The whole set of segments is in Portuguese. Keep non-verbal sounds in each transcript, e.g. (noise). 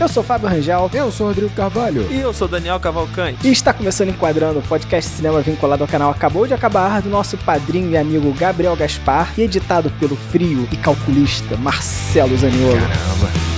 Eu sou Fábio Rangel. Eu sou Rodrigo Carvalho. E eu sou Daniel Cavalcante. E está começando Enquadrando, o podcast cinema vinculado ao canal Acabou de Acabar, do nosso padrinho e amigo Gabriel Gaspar, e editado pelo frio e calculista Marcelo Zaniolo. Caramba.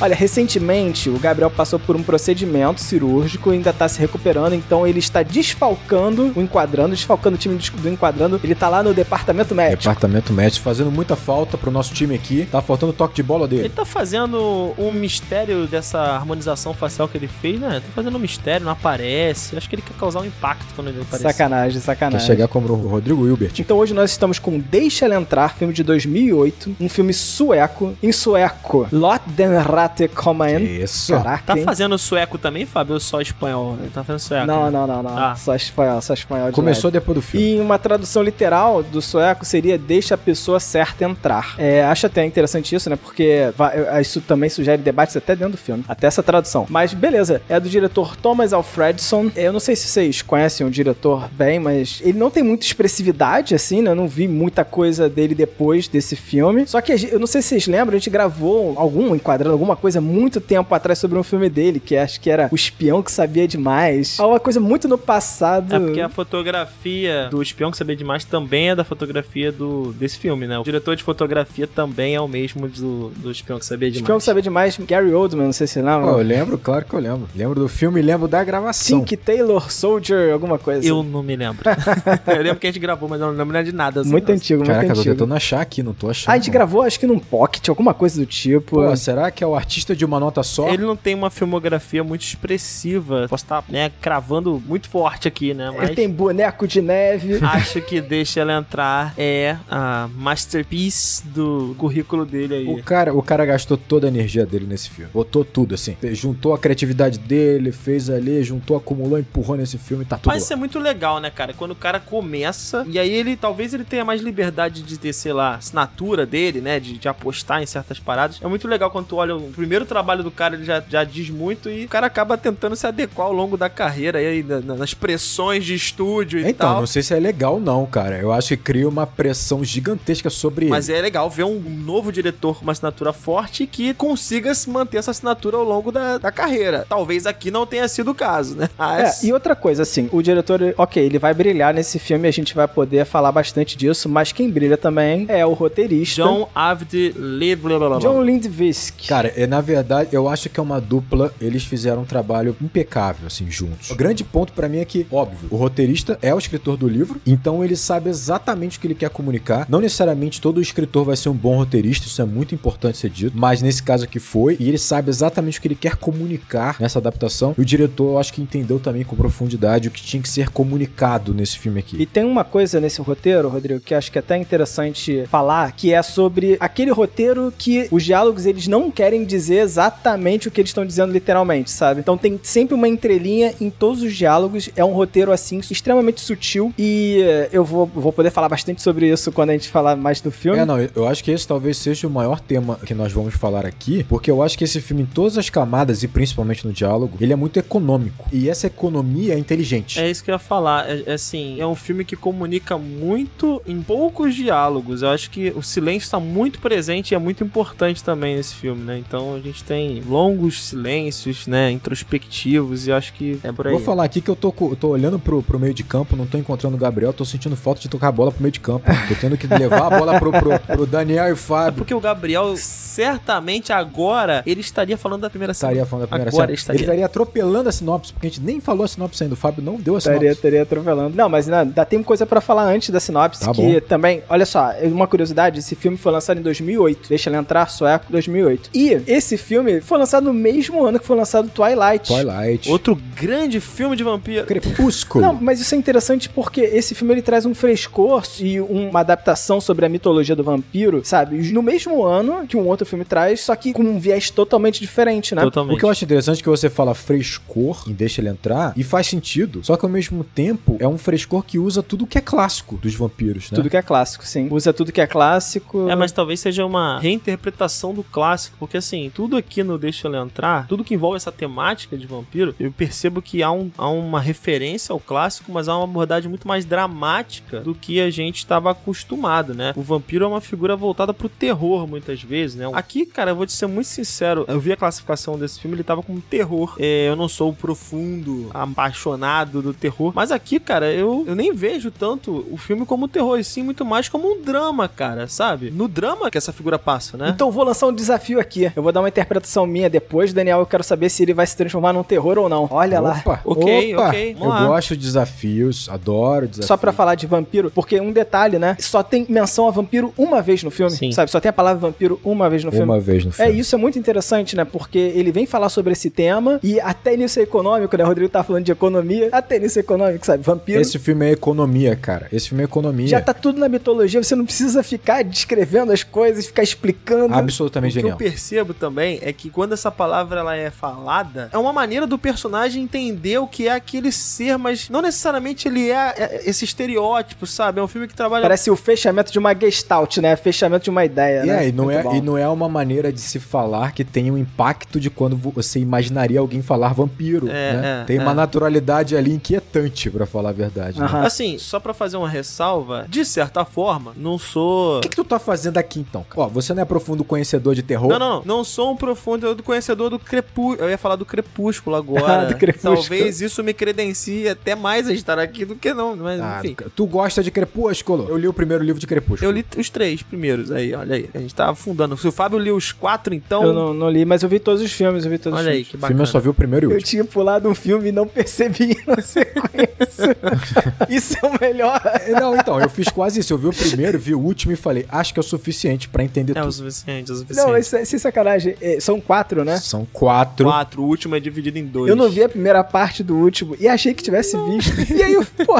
Olha, recentemente o Gabriel passou por um procedimento cirúrgico e ainda tá se recuperando, então ele está desfalcando o enquadrando, desfalcando o time do enquadrando. Ele tá lá no departamento médico. Departamento médico, fazendo muita falta pro nosso time aqui. Tá faltando toque de bola dele. Ele tá fazendo um mistério dessa harmonização facial que ele fez, né? Tá fazendo um mistério, não aparece. Acho que ele quer causar um impacto quando ele aparecer. Sacanagem, Quer sacanagem. chegar como o Rodrigo Hilbert. Então hoje nós estamos com Deixa Ela Entrar, filme de 2008, um filme sueco, em sueco, Lot den Rate Kommen. Isso. Caraca, Tá hein? fazendo sueco também, Fábio? Ou só espanhol? Ele tá fazendo sueco. Não, né? não, não, não. Ah. Só espanhol, só espanhol Começou depois do filme. E uma tradução literal do sueco seria deixa a pessoa certa entrar. É, acho até interessante isso, né? Porque isso também sugere debates até dentro do filme. Até essa tradução. Mas beleza, é do diretor Thomas Alfredson. Eu não sei se vocês conhecem o diretor bem, mas ele não tem muita expressividade, assim, né? Eu não vi muita coisa dele depois desse filme. Só que eu não sei se vocês lembram, a gente gravou algum, enquadrando alguma coisa muito tempo atrás sobre um filme dele, que acho que era O Espião que Sabia Demais. Uma coisa muito no passado. É porque a fotografia do Espião que Sabia Demais também é da fotografia do, desse filme, né? O diretor de fotografia também é o mesmo do, do Espião que Sabia Demais. Espião que Sabia Demais, Gary Oldman, não sei se lembra. Pô, eu lembro, claro que eu lembro. Lembro do filme e lembro da gravação. Tink Taylor Soldier, alguma coisa. Eu não me lembro. (laughs) eu lembro que a gente gravou, mas eu não lembro de nada. assim, muito não. antigo, Caraca, muito tô antigo. tentando achar aqui, não tô achando. Ah, a gente não. gravou, acho que num pocket, alguma coisa do tipo. Pô, será que é o artista de uma nota só? Ele não tem uma filmografia muito expressiva. Posso estar, né, cravando muito forte aqui, né? Mas Ele tem boneco de neve. (laughs) acho que Deixa Ela Entrar é a masterpiece do currículo dele aí. O cara, o cara gastou toda a energia dele nesse filme. Botou tudo, assim. Juntou a criatividade dele, fez ali, juntou, acumulou, empurrou nesse filme, tá tudo Mas isso é muito legal, né, cara? Quando o cara começa, e aí ele, talvez ele tenha mais liberdade de ter, sei lá, assinatura dele, né? De, de apostar em certas paradas. É muito legal quando tu olha o primeiro trabalho do cara, ele já, já diz muito e o cara acaba tentando se adequar ao longo da carreira aí, na- na- nas pressões de estúdio e Então, tal. não sei se é legal não, cara. Eu acho que cria uma pressão gigantesca sobre Mas ele. é legal ver um novo diretor com uma assinatura forte que consiga se manter essa assinatura ao longo da, da carreira. Talvez aqui não tenha sido o caso, né? É, Mas... e outra coisa, assim, o diretor, ok, ele vai brilhar nesse filme, a gente vai poder falar bastante disso, mas quem brilha também é o roteirista. John Avdi Lev- John Lindvisk. Cara, é, na verdade, eu acho que é uma dupla. Eles fizeram um trabalho impecável, assim, juntos. O grande ponto pra mim é que, óbvio, o roteirista é o escritor do livro, então ele sabe exatamente o que ele quer comunicar. Não necessariamente todo escritor vai ser um bom roteirista, isso é muito importante ser dito, mas nesse caso aqui foi, e ele sabe exatamente o que ele quer comunicar nessa adaptação. E o diretor, eu acho que entendeu também com profundidade o que tinha que ser comunicado nesse filme aqui. E tem uma coisa nesse roteiro, Rodrigo, que acho que é até interessante falar, que é sobre aquele roteiro que os diálogos eles não querem dizer exatamente o que eles estão dizendo literalmente, sabe? Então tem sempre uma entrelinha em todos os diálogos, é um roteiro assim extremamente sutil e eh, eu vou, vou poder falar bastante sobre isso quando a gente falar mais do filme. É, não, eu acho que esse talvez seja o maior tema que nós vamos falar aqui, porque eu acho que esse filme, em todas as camadas e principalmente no diálogo, ele é muito econômico. E essa economia é inteligente. É isso que eu ia falar. É, é assim, é um filme que comunica muito em poucos diálogos. Eu acho que o silêncio está muito presente e é muito importante também nesse filme, né? Então a gente tem longos silêncios, né? Introspectivos e acho que é por aí. Vou falar aqui que eu tô, tô olhando pro, pro meio de campo, não tô encontrando o Gabriel, tô sentindo falta de tocar a bola pro meio de campo. Tô tendo que levar a bola pro, pro, pro Daniel e É Fábio. porque o Gabriel, certamente agora, ele estaria falando da primeira cena. Estaria falando da primeira Agora estaria. Ele estaria atropelando a sinopse, porque a gente nem falou a sinopse ainda. O Fábio não deu a sinopse. Estaria, estaria atropelando. Não, mas né, dá tem coisa pra falar antes da sinopse, Tá que bom. também, olha só, uma curiosidade, esse filme foi lançado em 2008, deixa ele entrar, sueco, 2008. E esse filme foi lançado no mesmo ano que foi lançado Twilight. Twilight. Outro grande filme de vampiro. Crepúsculo. Não, mas isso é interessante porque esse filme ele traz um frescor e uma adaptação sobre a mitologia do vampiro, sabe? No mesmo ano que um outro filme traz, só que com um viés totalmente diferente, né? Totalmente. O que eu acho interessante é que você fala frescor e deixa ele entrar, e faz sentido. Só que ao mesmo tempo é um frescor que usa tudo que é clássico dos vampiros, né? Tudo que é clássico, sim. Usa tudo que é clássico. É, mas talvez seja uma reinterpretação do clássico, porque assim, assim, tudo aqui no Deixa Ela Entrar, tudo que envolve essa temática de vampiro, eu percebo que há, um, há uma referência ao clássico, mas há uma abordagem muito mais dramática do que a gente estava acostumado, né? O vampiro é uma figura voltada pro terror, muitas vezes, né? Aqui, cara, eu vou te ser muito sincero, eu vi a classificação desse filme, ele tava como terror. É, eu não sou profundo apaixonado do terror, mas aqui, cara, eu, eu nem vejo tanto o filme como terror, e sim muito mais como um drama, cara, sabe? No drama que essa figura passa, né? Então vou lançar um desafio aqui. Eu vou dar uma interpretação minha depois, Daniel. Eu quero saber se ele vai se transformar num terror ou não. Olha lá. Opa, Ok, opa. ok, Eu lá. gosto de desafios, adoro desafios. Só pra falar de vampiro, porque um detalhe, né? Só tem menção a vampiro uma vez no filme, Sim. sabe? Só tem a palavra vampiro uma vez no filme. Uma vez no É, filme. isso é muito interessante, né? Porque ele vem falar sobre esse tema e até nisso é econômico, né? O Rodrigo tá falando de economia, até nisso é econômico, sabe? Vampiro Esse filme é economia, cara. Esse filme é economia. já tá tudo na mitologia, você não precisa ficar descrevendo as coisas, ficar explicando. Absolutamente O que eu genial. percebo também é que quando essa palavra ela é falada, é uma maneira do personagem entender o que é aquele ser, mas não necessariamente ele é, é esse estereótipo, sabe? É um filme que trabalha Parece o fechamento de uma gestalt, né? Fechamento de uma ideia, E, né? é, e, não Muito é, bom. e não é uma maneira de se falar que tem um impacto de quando vo- você imaginaria alguém falar vampiro. É, né? é, tem uma é. naturalidade ali inquietante, pra falar a verdade. né? Assim, só pra fazer uma ressalva, de certa forma, não sou. O que, que tu tá fazendo aqui então? cara? Ó, você não é profundo conhecedor de terror? Não, não, não. Não sou um profundo conhecedor do crepúsculo. Eu ia falar do crepúsculo agora. (laughs) Do Crepúsculo. Talvez isso me credencie até mais a estar aqui do que não. Mas, Ah, enfim. tu gosta de Crepúsculo? Eu li o primeiro livro de Crepúsculo. Eu li os três primeiros aí, olha aí. A gente tá afundando. Se o Fábio liu os quatro, então. Eu não, não li, mas eu vi todos os filmes, eu vi todos Olha os aí, filmes. que O bacana. filme eu só vi o primeiro e o Eu último. tinha pulado um filme e não percebi (laughs) na sequência. (laughs) isso é o melhor. Não, então, eu fiz quase isso. Eu vi o primeiro, vi o último e falei, acho que é o suficiente pra entender É o tudo. suficiente, é o suficiente. Não, isso é sem sacanagem. É, são quatro, né? São quatro. Quatro, o último é dividido em dois. Eu não vi a primeira parte do último e achei que tivesse visto. E aí, pô,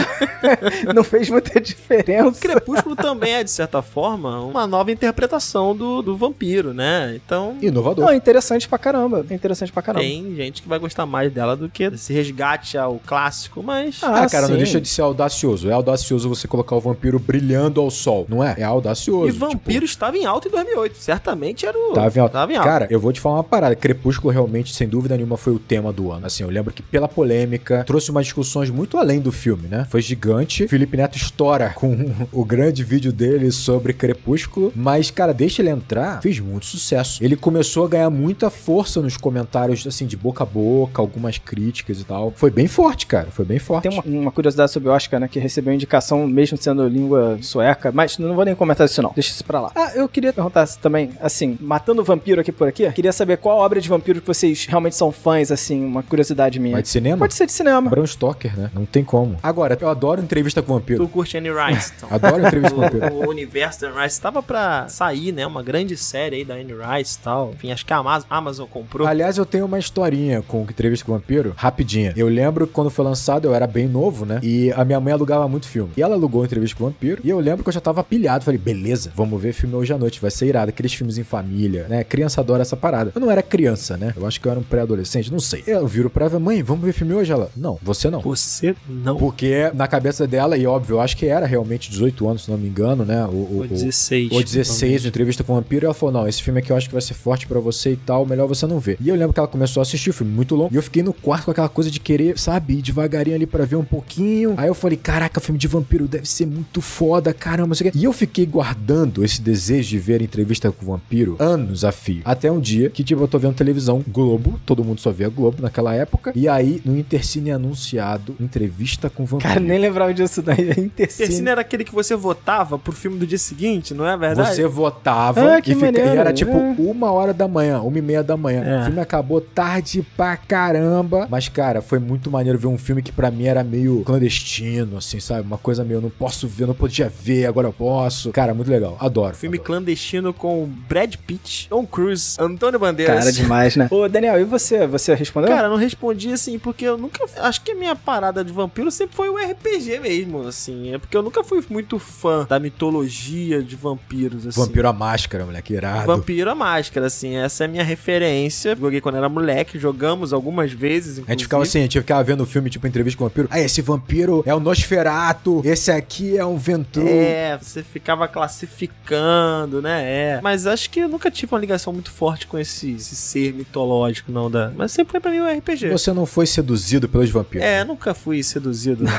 (laughs) não fez muita diferença. Crepúsculo também é, de certa forma, uma nova interpretação do, do vampiro, né? Então. Inovador. Não, é interessante pra caramba. É interessante pra caramba. Tem gente que vai gostar mais dela do que esse resgate ao clássico, mas. Ah, Ah, cara, não sim. deixa de ser audacioso. É audacioso você colocar o vampiro brilhando ao sol, não é? É audacioso. e Vampiro estava em alta em 2008. Certamente era o. Tipo, tava em alta. Tava em Cara, eu vou te falar uma parada. Crepúsculo realmente, sem dúvida nenhuma, foi o tema do ano. Assim, eu lembro que pela polêmica, trouxe umas discussões muito além do filme, né? Foi gigante. Felipe Neto estoura (laughs) com o grande vídeo dele sobre Crepúsculo. Mas, cara, deixa ele entrar, fez muito sucesso. Ele começou a ganhar muita força nos comentários, assim, de boca a boca, algumas críticas e tal. Foi bem forte, cara. Foi bem forte. Tem uma, uma curiosidade sobre o Oscar, né? Que recebeu indicação mesmo sendo língua sueca. Mas não vou nem comentar isso, não. Deixa isso pra lá. Ah, eu queria perguntar também, assim, matando o vampiro aqui por aqui. Queria saber qual obra de vampiro que vocês realmente são fãs, assim, uma curiosidade minha. Mas de cinema? Pode ser de cinema. Bram Stoker, né? Não tem como. Agora, eu adoro entrevista com vampiro. Tu curte Anne Rice, então. (laughs) Adoro entrevista com vampiro. o, o universo da Anne Rice tava pra sair, né? Uma grande série aí da Anne Rice e tal. Enfim, acho que a Amazon, Amazon comprou. Aliás, eu tenho uma historinha com entrevista com vampiro, rapidinha. Eu lembro que quando foi lançado, eu era bem novo, né? E a minha mãe alugava muito filme. E ela alugou entrevista com vampiro. E eu lembro que eu já tava pilhado. Falei, beleza, vamos ver filme hoje à noite. Vai ser irado. Aqueles filmes em família, né? Criança adora essa parada. Eu não era criança, né? Eu acho que eu era um pré-adolescente, não sei. Eu viro pra ela, mãe, vamos ver filme hoje? Ela, não, você não. Você não. Porque na cabeça dela, e óbvio, eu acho que era realmente 18 anos, se não me engano, né? Ou 16. ou 16 de entrevista com o vampiro, e ela falou: Não, esse filme aqui eu acho que vai ser forte pra você e tal, melhor você não ver. E eu lembro que ela começou a assistir o filme muito longo, e eu fiquei no quarto com aquela coisa de querer, sabe, ir devagarinho ali pra ver um pouquinho. Aí eu falei: Caraca, filme de vampiro deve ser muito foda, caramba, não sei o quê. E eu fiquei guardando esse desejo de ver entrevista com o vampiro anos a fio. Até um dia que, tipo, eu tô vendo televisão, Globo, todo mundo só via Globo naquela época, e aí no Intercine é anunciado entrevista com o vampiro. Cara, nem lembrava disso daí. (laughs) Intercine. Tercine era aquele que você votava pro filme do dia seguinte, não é verdade? Você votava Ah, que e, fica- e era tipo é. uma hora da manhã, uma e meia da manhã. É. O filme acabou tarde pra caramba. Mas, cara, foi muito maneiro ver um filme que pra mim era meio clandestino, assim, sabe? Uma coisa meio, não posso ver, não podia ver, agora eu posso. Cara, muito legal. Adoro. Filme adoro. clandestino com Brad Pitt, Tom Cruise, Antônio Bandeiras. Cara, demais, né? Ô, Daniel, e você? Você respondeu? Cara, eu não respondi assim, porque eu nunca. Acho que a minha parada de vampiro sempre foi o RPG mesmo, assim. É porque eu nunca fui muito fã da mitologia de vampiros, assim. Vampiro à máscara, moleque, irado. Vampiro a máscara, assim. Essa é a minha referência. Joguei quando era moleque, jogamos algumas vezes. A gente ficava assim, a gente ficava vendo o filme, tipo, entrevista com o vampiro. Ah, esse vampiro é o Nosferato, esse aqui é um Ventru. É, você ficava classificando, né? É. Mas acho que eu nunca tive uma ligação muito muito forte com esse, esse ser mitológico, não da. Mas sempre foi pra mim um RPG. Você não foi seduzido pelos vampiros. É, nunca fui seduzido. né?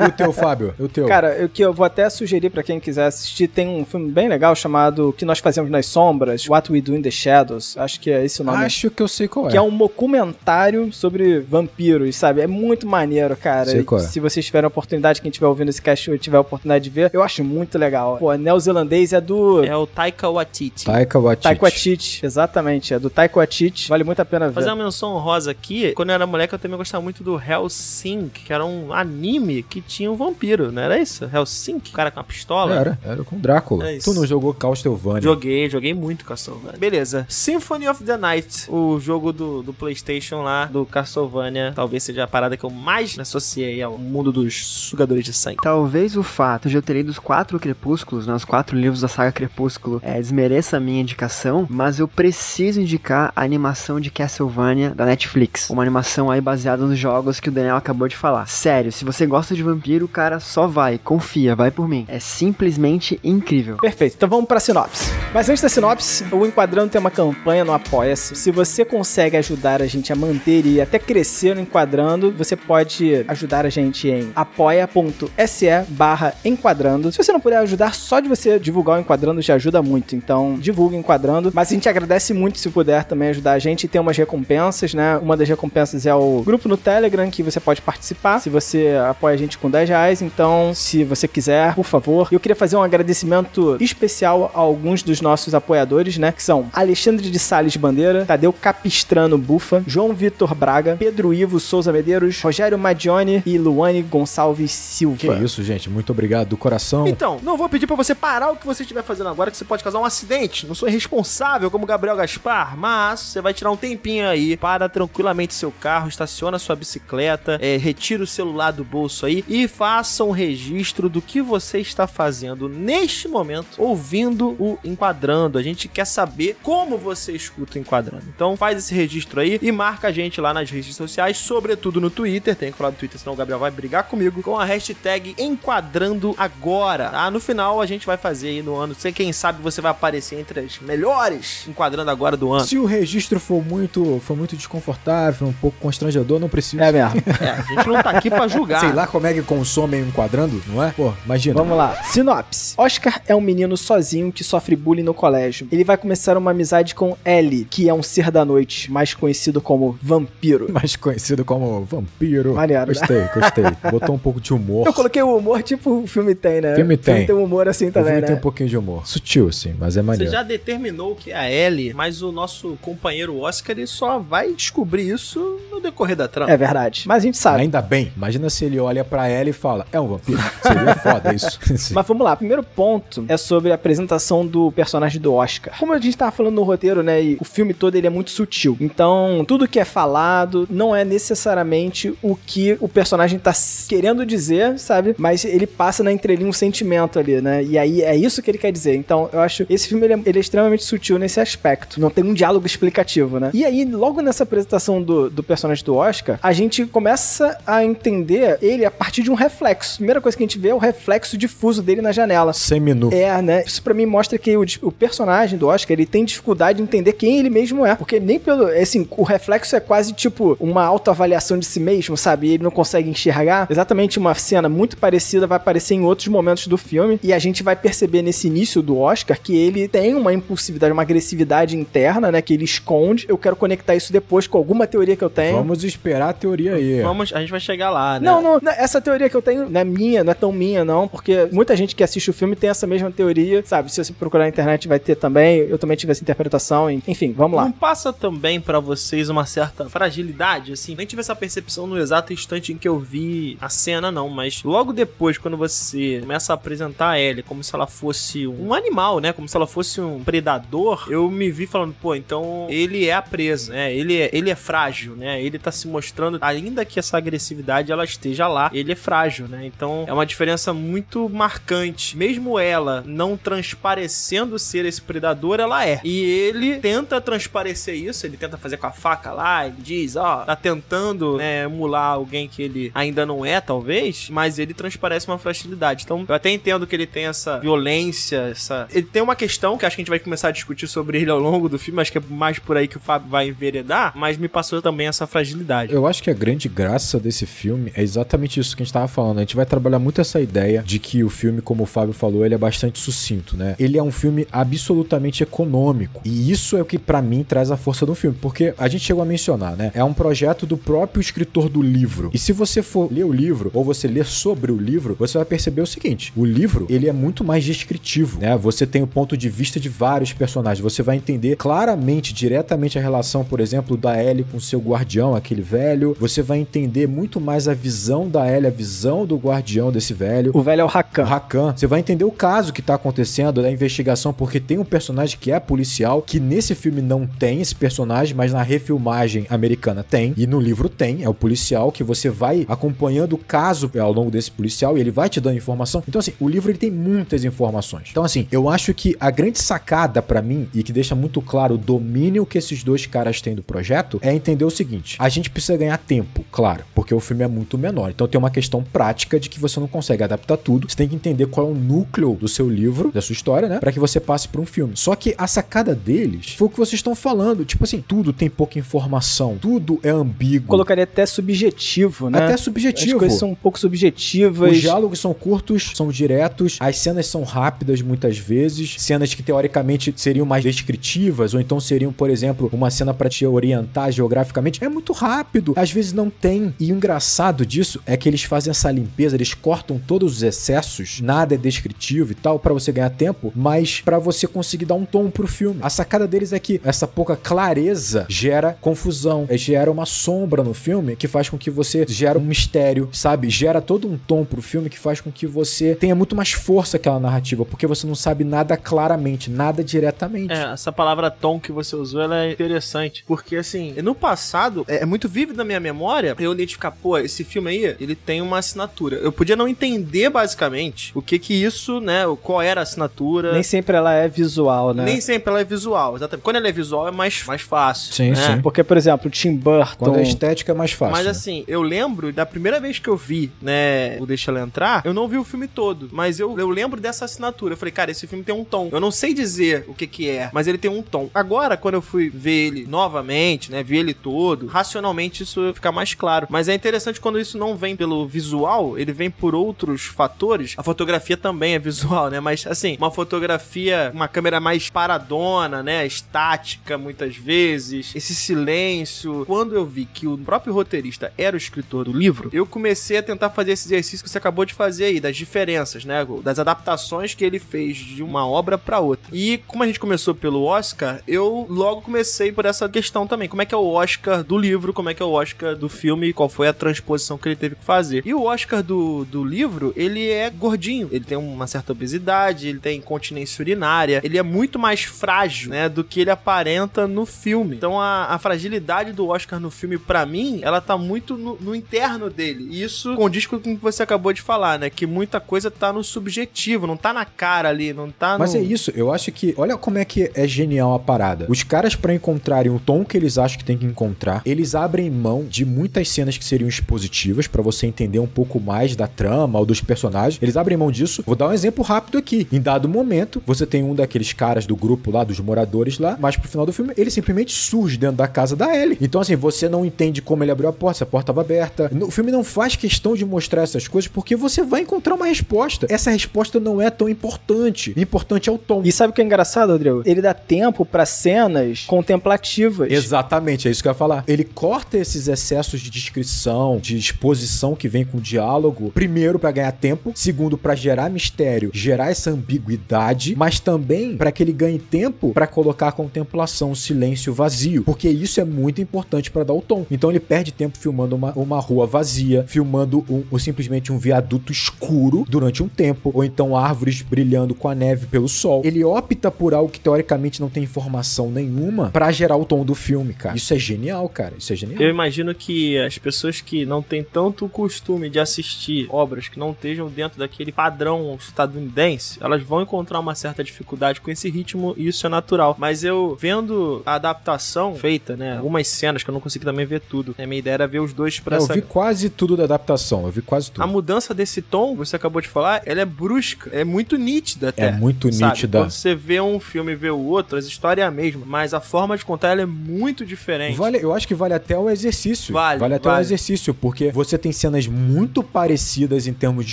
E (laughs) o teu, Fábio? O teu? Cara, o que eu vou até sugerir pra quem quiser assistir, tem um filme bem legal chamado O que nós fazemos nas sombras, What We Do in the Shadows. Acho que é esse o nome. Acho que eu sei qual é. Que é um documentário sobre vampiros, sabe? É muito maneiro, cara. Sei qual é. Se vocês tiverem a oportunidade, quem estiver ouvindo esse cast e tiver a oportunidade de ver, eu acho muito legal. Pô, neozelandês é do é o Taika Waititi. Taika Waititi. Taika Waititi, exatamente. É do Taika Waititi. Vale muito a pena ver. Fazer uma menção honrosa aqui, quando eu era moleque eu também gostava muito do Hellsink, que era um anime que tinha um vampiro, não era isso? Hellsink? O cara com uma pistola? Era, era com Drácula. É tu não jogou Castlevania? Joguei, joguei muito Castlevania. Beleza. Symphony of the Night, o jogo do, do PlayStation lá, do Castlevania, talvez seja a parada que eu mais me associei ao mundo dos sugadores de sangue. Talvez o fato de eu ter lido os quatro Crepúsculos, né, os quatro livros da saga Crepúsculo, é, desmereça a minha indicação, mas eu preciso indicar a animação de Castlevania da Netflix. Uma animação aí baseada nos jogos que o Daniel acabou de falar. Sério, se você gosta de vampiro, cara, só vai, confia, vai por mim. É simplesmente incrível. Perfeito, então vamos pra sinopse. Mas antes da sinopse, o Enquadrando tem uma campanha no Apoia-se. Se você consegue ajudar a gente a manter e até crescer no Enquadrando, você pode ajudar a gente em apoia.se barra Enquadrando. Se você não puder ajudar, só de você divulgar o Enquadrando já ajuda muito. Então, divulgue Enquadrando. Mas a gente agradece muito se puder também ajudar a gente. Tem umas recompensas, né? Uma das recompensas é o grupo no Telegram que você pode participar. Se você apoia a gente com 10 reais. Então, se você quiser, por favor. Eu queria fazer um agradecimento especial a alguns dos nossos apoiadores, né? Que são Alexandre de Sales Bandeira, Tadeu Capistrano Bufa, João Vitor Braga, Pedro Ivo Souza Medeiros, Rogério Madione e Luane Gonçalves Silva. Que isso, gente. Muito obrigado do coração. Então, não vou pedir pra você parar o que você estiver fazendo agora, que você pode causar um acidente. Não sou irresponsável como Gabriel Gaspar, mas você vai tirar um tempinho aí, para tranquilamente seu carro, estaciona sua bicicleta, é, retira o celular do bolso aí e faça um registro do que você está fazendo neste momento, ouvindo o Enquadrando. A gente quer saber como você escuta o Enquadrando. Então faz esse registro aí e marca a gente lá nas redes sociais, sobretudo no Twitter. Tem que falar do Twitter, senão o Gabriel vai brigar comigo, com a hashtag Enquadrando Agora. Ah, no final a gente vai fazer aí no ano. Quem sabe você vai aparecer entre as melhores Enquadrando Agora do ano. Se o registro for muito, for muito desconfortável, um pouco constrangedor, não precisa. É mesmo. (laughs) É, a gente não tá aqui pra julgar. Sei lá como é que consomem um quadrando, não é? Pô, imagina. Vamos lá. Sinopse. Oscar é um menino sozinho que sofre bullying no colégio. Ele vai começar uma amizade com Ellie, que é um ser da noite, mais conhecido como vampiro. Mais conhecido como vampiro. Maneiro, né? Gostei, gostei. (laughs) Botou um pouco de humor. Eu coloquei o humor tipo o filme tem, né? Filme O filme tem. tem um humor assim O também, filme né? tem um pouquinho de humor. Sutil, assim, mas é Você maneiro. já determinou o que é a Ellie, mas o nosso companheiro Oscar ele só vai descobrir isso no decorrer da trama. É verdade. Mas a gente sabe. Ainda bem. Imagina se ele olha pra ela e fala, é um vampiro. Seria foda isso. (laughs) Mas vamos lá, primeiro ponto é sobre a apresentação do personagem do Oscar. Como a gente tava falando no roteiro, né, e o filme todo ele é muito sutil. Então, tudo que é falado não é necessariamente o que o personagem tá querendo dizer, sabe? Mas ele passa na entrelinha um sentimento ali, né? E aí é isso que ele quer dizer. Então, eu acho esse filme ele é, ele é extremamente sutil nesse aspecto. Não tem um diálogo explicativo, né? E aí, logo nessa apresentação do, do personagem do Oscar, a gente começa a entender ele a partir de um reflexo. A primeira coisa que a gente vê é o reflexo difuso dele na janela. Seminu. É, né? Isso pra mim mostra que o, o personagem do Oscar, ele tem dificuldade de entender quem ele mesmo é. Porque nem pelo. Assim, o reflexo é quase tipo uma autoavaliação de si mesmo, sabe? E ele não consegue enxergar. Exatamente uma cena muito parecida vai aparecer em outros momentos do filme. E a gente vai perceber nesse início do Oscar que ele tem uma impulsividade, uma agressividade interna, né? Que ele esconde. Eu quero conectar isso depois com alguma teoria que eu tenho. Vamos esperar a teoria aí. Vamos, a gente vai chegar lá, né? Não, não, essa teoria que eu tenho não é minha, não é tão minha, não, porque muita gente que assiste o filme tem essa mesma teoria, sabe? Se você procurar na internet vai ter também, eu também tive essa interpretação, enfim, vamos lá. Não passa também pra vocês uma certa fragilidade, assim? Nem tive essa percepção no exato instante em que eu vi a cena, não, mas logo depois, quando você começa a apresentar a Ellie como se ela fosse um animal, né? Como se ela fosse um predador, eu me vi falando, pô, então ele é a presa, né? Ele é, ele é frágil, né? Ele tá se mostrando, ainda que essa agressividade ela esteja lá, ele é frágil, né? Então é uma diferença muito marcante. Mesmo ela não transparecendo ser esse predador, ela é. E ele tenta transparecer isso, ele tenta fazer com a faca lá, ele diz, ó, tá tentando né, emular alguém que ele ainda não é, talvez, mas ele transparece uma fragilidade. Então eu até entendo que ele tem essa violência, essa. Ele tem uma questão que acho que a gente vai começar a discutir sobre ele ao longo do filme, acho que é mais por aí que o Fábio vai enveredar, mas me passou também essa fragilidade. Eu acho que a grande graça desse filme é exatamente isso que a gente tava falando. A gente vai trabalhar muito essa ideia de que o filme, como o Fábio falou, ele é bastante sucinto, né? Ele é um filme absolutamente econômico. E isso é o que para mim traz a força do filme, porque a gente chegou a mencionar, né? É um projeto do próprio escritor do livro. E se você for ler o livro ou você ler sobre o livro, você vai perceber o seguinte: o livro, ele é muito mais descritivo, né? Você tem o ponto de vista de vários personagens. Você vai entender claramente, diretamente a relação, por exemplo, da Ellie com seu guardião, aquele velho. Você vai entender muito mais a visão da Ellie, a visão do guardião desse velho. O velho é o Rakan. Rakan. Você vai entender o caso que tá acontecendo, da investigação, porque tem um personagem que é policial, que nesse filme não tem esse personagem, mas na refilmagem americana tem. E no livro tem. É o policial que você vai acompanhando o caso ao longo desse policial e ele vai te dando informação. Então, assim, o livro ele tem muitas informações. Então, assim, eu acho que a grande sacada para mim e que deixa muito claro o domínio que esses dois caras têm do projeto é entender o seguinte: a gente precisa ganhar tempo, claro, porque o filme é muito menor. Então tem uma questão prática de que você não consegue adaptar tudo. Você tem que entender qual é o núcleo do seu livro, da sua história, né? Para que você passe por um filme. Só que a sacada deles foi o que vocês estão falando. Tipo assim, tudo tem pouca informação, tudo é ambíguo. Colocaria até subjetivo, né? Até subjetivo. As coisas são um pouco subjetivas. Os diálogos são curtos, são diretos, as cenas são rápidas muitas vezes, cenas que teoricamente seriam mais descritivas, ou então seriam, por exemplo, uma cena para te orientar geograficamente. É muito rápido, às vezes não tem. E o engraçado disso é que eles fazem essa limpeza, eles cortam todos os excessos, nada é descritivo e tal, para você ganhar tempo, mas para você conseguir dar um tom pro filme. A sacada deles é que essa pouca clareza gera confusão, é, gera uma sombra no filme que faz com que você gera um mistério, sabe? Gera todo um tom pro filme que faz com que você tenha muito mais força aquela narrativa, porque você não sabe nada claramente, nada diretamente. É, essa palavra tom que você usou, ela é interessante, porque assim, no passado, é, é muito vívido na minha memória eu identificar, pô, esse filme aí, ele tem uma assinatura. Eu podia não entender basicamente o que que isso, né, qual era a assinatura. Nem sempre ela é visual, né? Nem sempre ela é visual, exatamente. Quando ela é visual é mais, mais fácil. Sim, né? sim. Porque, por exemplo, o Tim Burton. Quando é estética é mais fácil. Mas né? assim, eu lembro da primeira vez que eu vi, né, o Deixa Ela Entrar, eu não vi o filme todo, mas eu, eu lembro dessa assinatura. Eu falei, cara, esse filme tem um tom. Eu não sei dizer o que que é, mas ele tem um tom. Agora, quando eu fui ver ele novamente, né, ver ele todo, racionalmente isso fica mais claro. Mas é interessante quando isso não vem pelo visual, ele vem por outros fatores. A fotografia também é visual, né, mas assim, uma fotografia, uma câmera mais paradona, né, estática muitas vezes, esse silêncio. Quando eu vi que o próprio roteirista era o escritor do livro, eu comecei a tentar fazer esse exercício que você acabou de fazer aí, das diferenças, né, das adaptações que ele fez de uma obra para outra. E como a gente começou pelo Oscar, eu logo comecei por essa questão também. Como é que é o Oscar do livro, como é que é o Oscar do filme, qual foi a transposição que ele teve que fazer. E o Oscar do, do livro, ele é gordinho, ele tem uma certa obesidade, ele tem incontinência urinária, ele é muito mais frágil, né, do que ele aparenta no filme. Então a, a fragilidade do Oscar no filme, para mim, ela tá muito no, no interno dele. E isso condiz com o que você acabou de falar, né, que muita coisa tá no subjetivo, não tá na cara ali, não tá Mas no... é isso, eu acho que. Olha como é que é genial a parada. Os caras, pra encontrarem o tom que eles acham que tem que encontrar, eles abrem mão de muitas cenas que seriam expositivas pra você entender um pouco mais da trama ou dos personagens. Eles abrem mão disso. Vou dar um exemplo rápido aqui. Em dado momento, você tem um daqueles caras do grupo lá, dos moradores lá, mas pro final do filme, ele simplesmente surge dentro da casa da Ellie. Então, assim, você não entende como ele abriu a porta, se a porta estava aberta. O filme não faz questão de mostrar essas coisas porque você vai encontrar uma resposta. Essa resposta não é tão importante. O importante é o tom. E sabe o que é engraçado, Rodrigo? Ele dá tempo pra cenas contemplativas. Exatamente, é isso que eu ia falar. Ele corta esses excessos de descrição, de exposição que vem com o diálogo, primeiro pra ganhar tempo, segundo pra gerar mistério, gerar essa ambiguidade, mas também pra que ele ganhe tempo pra colocar a contemplação, o silêncio vazio, porque isso é muito importante pra dar o tom. Então ele perde tempo filmando uma, uma rua vazia, filmando um, ou simplesmente um viaduto escuro durante um tempo, ou então árvores brilhando com a neve pelo sol. Ele opta por algo que teoricamente não tem informação nenhuma pra gerar o tom do filme, cara. Isso é genial, cara. Isso é genial. Eu imagino que as pessoas que não têm tanto costume de assistir obras que não estejam dentro daquele padrão estadunidense, elas vão encontrar uma certa dificuldade com esse ritmo e isso é natural. Mas eu vendo a adaptação feita, né, algumas cenas que eu não consegui também ver tudo. A minha ideia era ver os dois pra eu essa vi quase tudo da adaptação. Eu vi quase tudo. a mudança desse tom, você acabou de falar, ela é brusca, é muito nítida até. É muito sabe? nítida. Quando você vê um filme e vê o outro, as histórias é a mesma, mas a forma de contar ela é muito diferente. Vale, eu acho que vale até o exercício. Vale, Vale até o vale. exercício, porque você tem cenas muito parecidas em termos de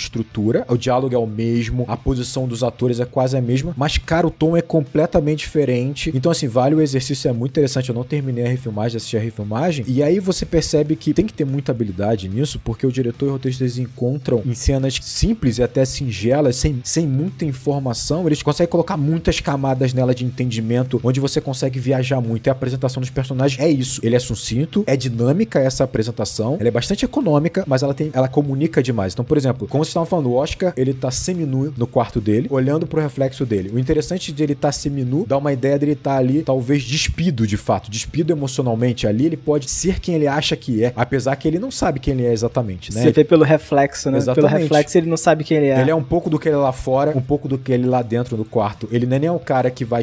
estrutura, o diálogo é o mesmo, a posição dos atores é quase a mesma, mas, cara, o tom é completamente diferente. Então, assim, vale o exercício, é muito interessante. Eu não terminei a refilmagem, assisti a refilmagem, e aí você percebe que tem que ter muita habilidade nisso, porque o diretor e o roteirista eles encontram em cenas simples e até singelas, sem, sem muita informação, eles conseguem colocar muitas camadas nela de entendimento, onde você consegue viajar muito. E a apresentação dos personagens é isso. Ele é sucinto, é dinâmica essa apresentação, ela é bastante econômica, mas ela tem, ela comunica demais. Então, por exemplo, como vocês estavam falando, o Oscar, ele tá seminu no quarto dele, olhando pro reflexo dele. O interessante de ele estar tá seminu dá uma ideia dele estar ali, talvez despido de fato, despido emocionalmente ali, ele pode ser quem ele acha que é, apesar que ele não sabe quem ele é exatamente, né? Você vê pelo reflexo, né? Exatamente. Pelo reflexo ele não sabe quem ele é. Ele é um pouco do que ele é lá fora, um pouco do que ele lá dentro do quarto. Ele não é nem o cara que vai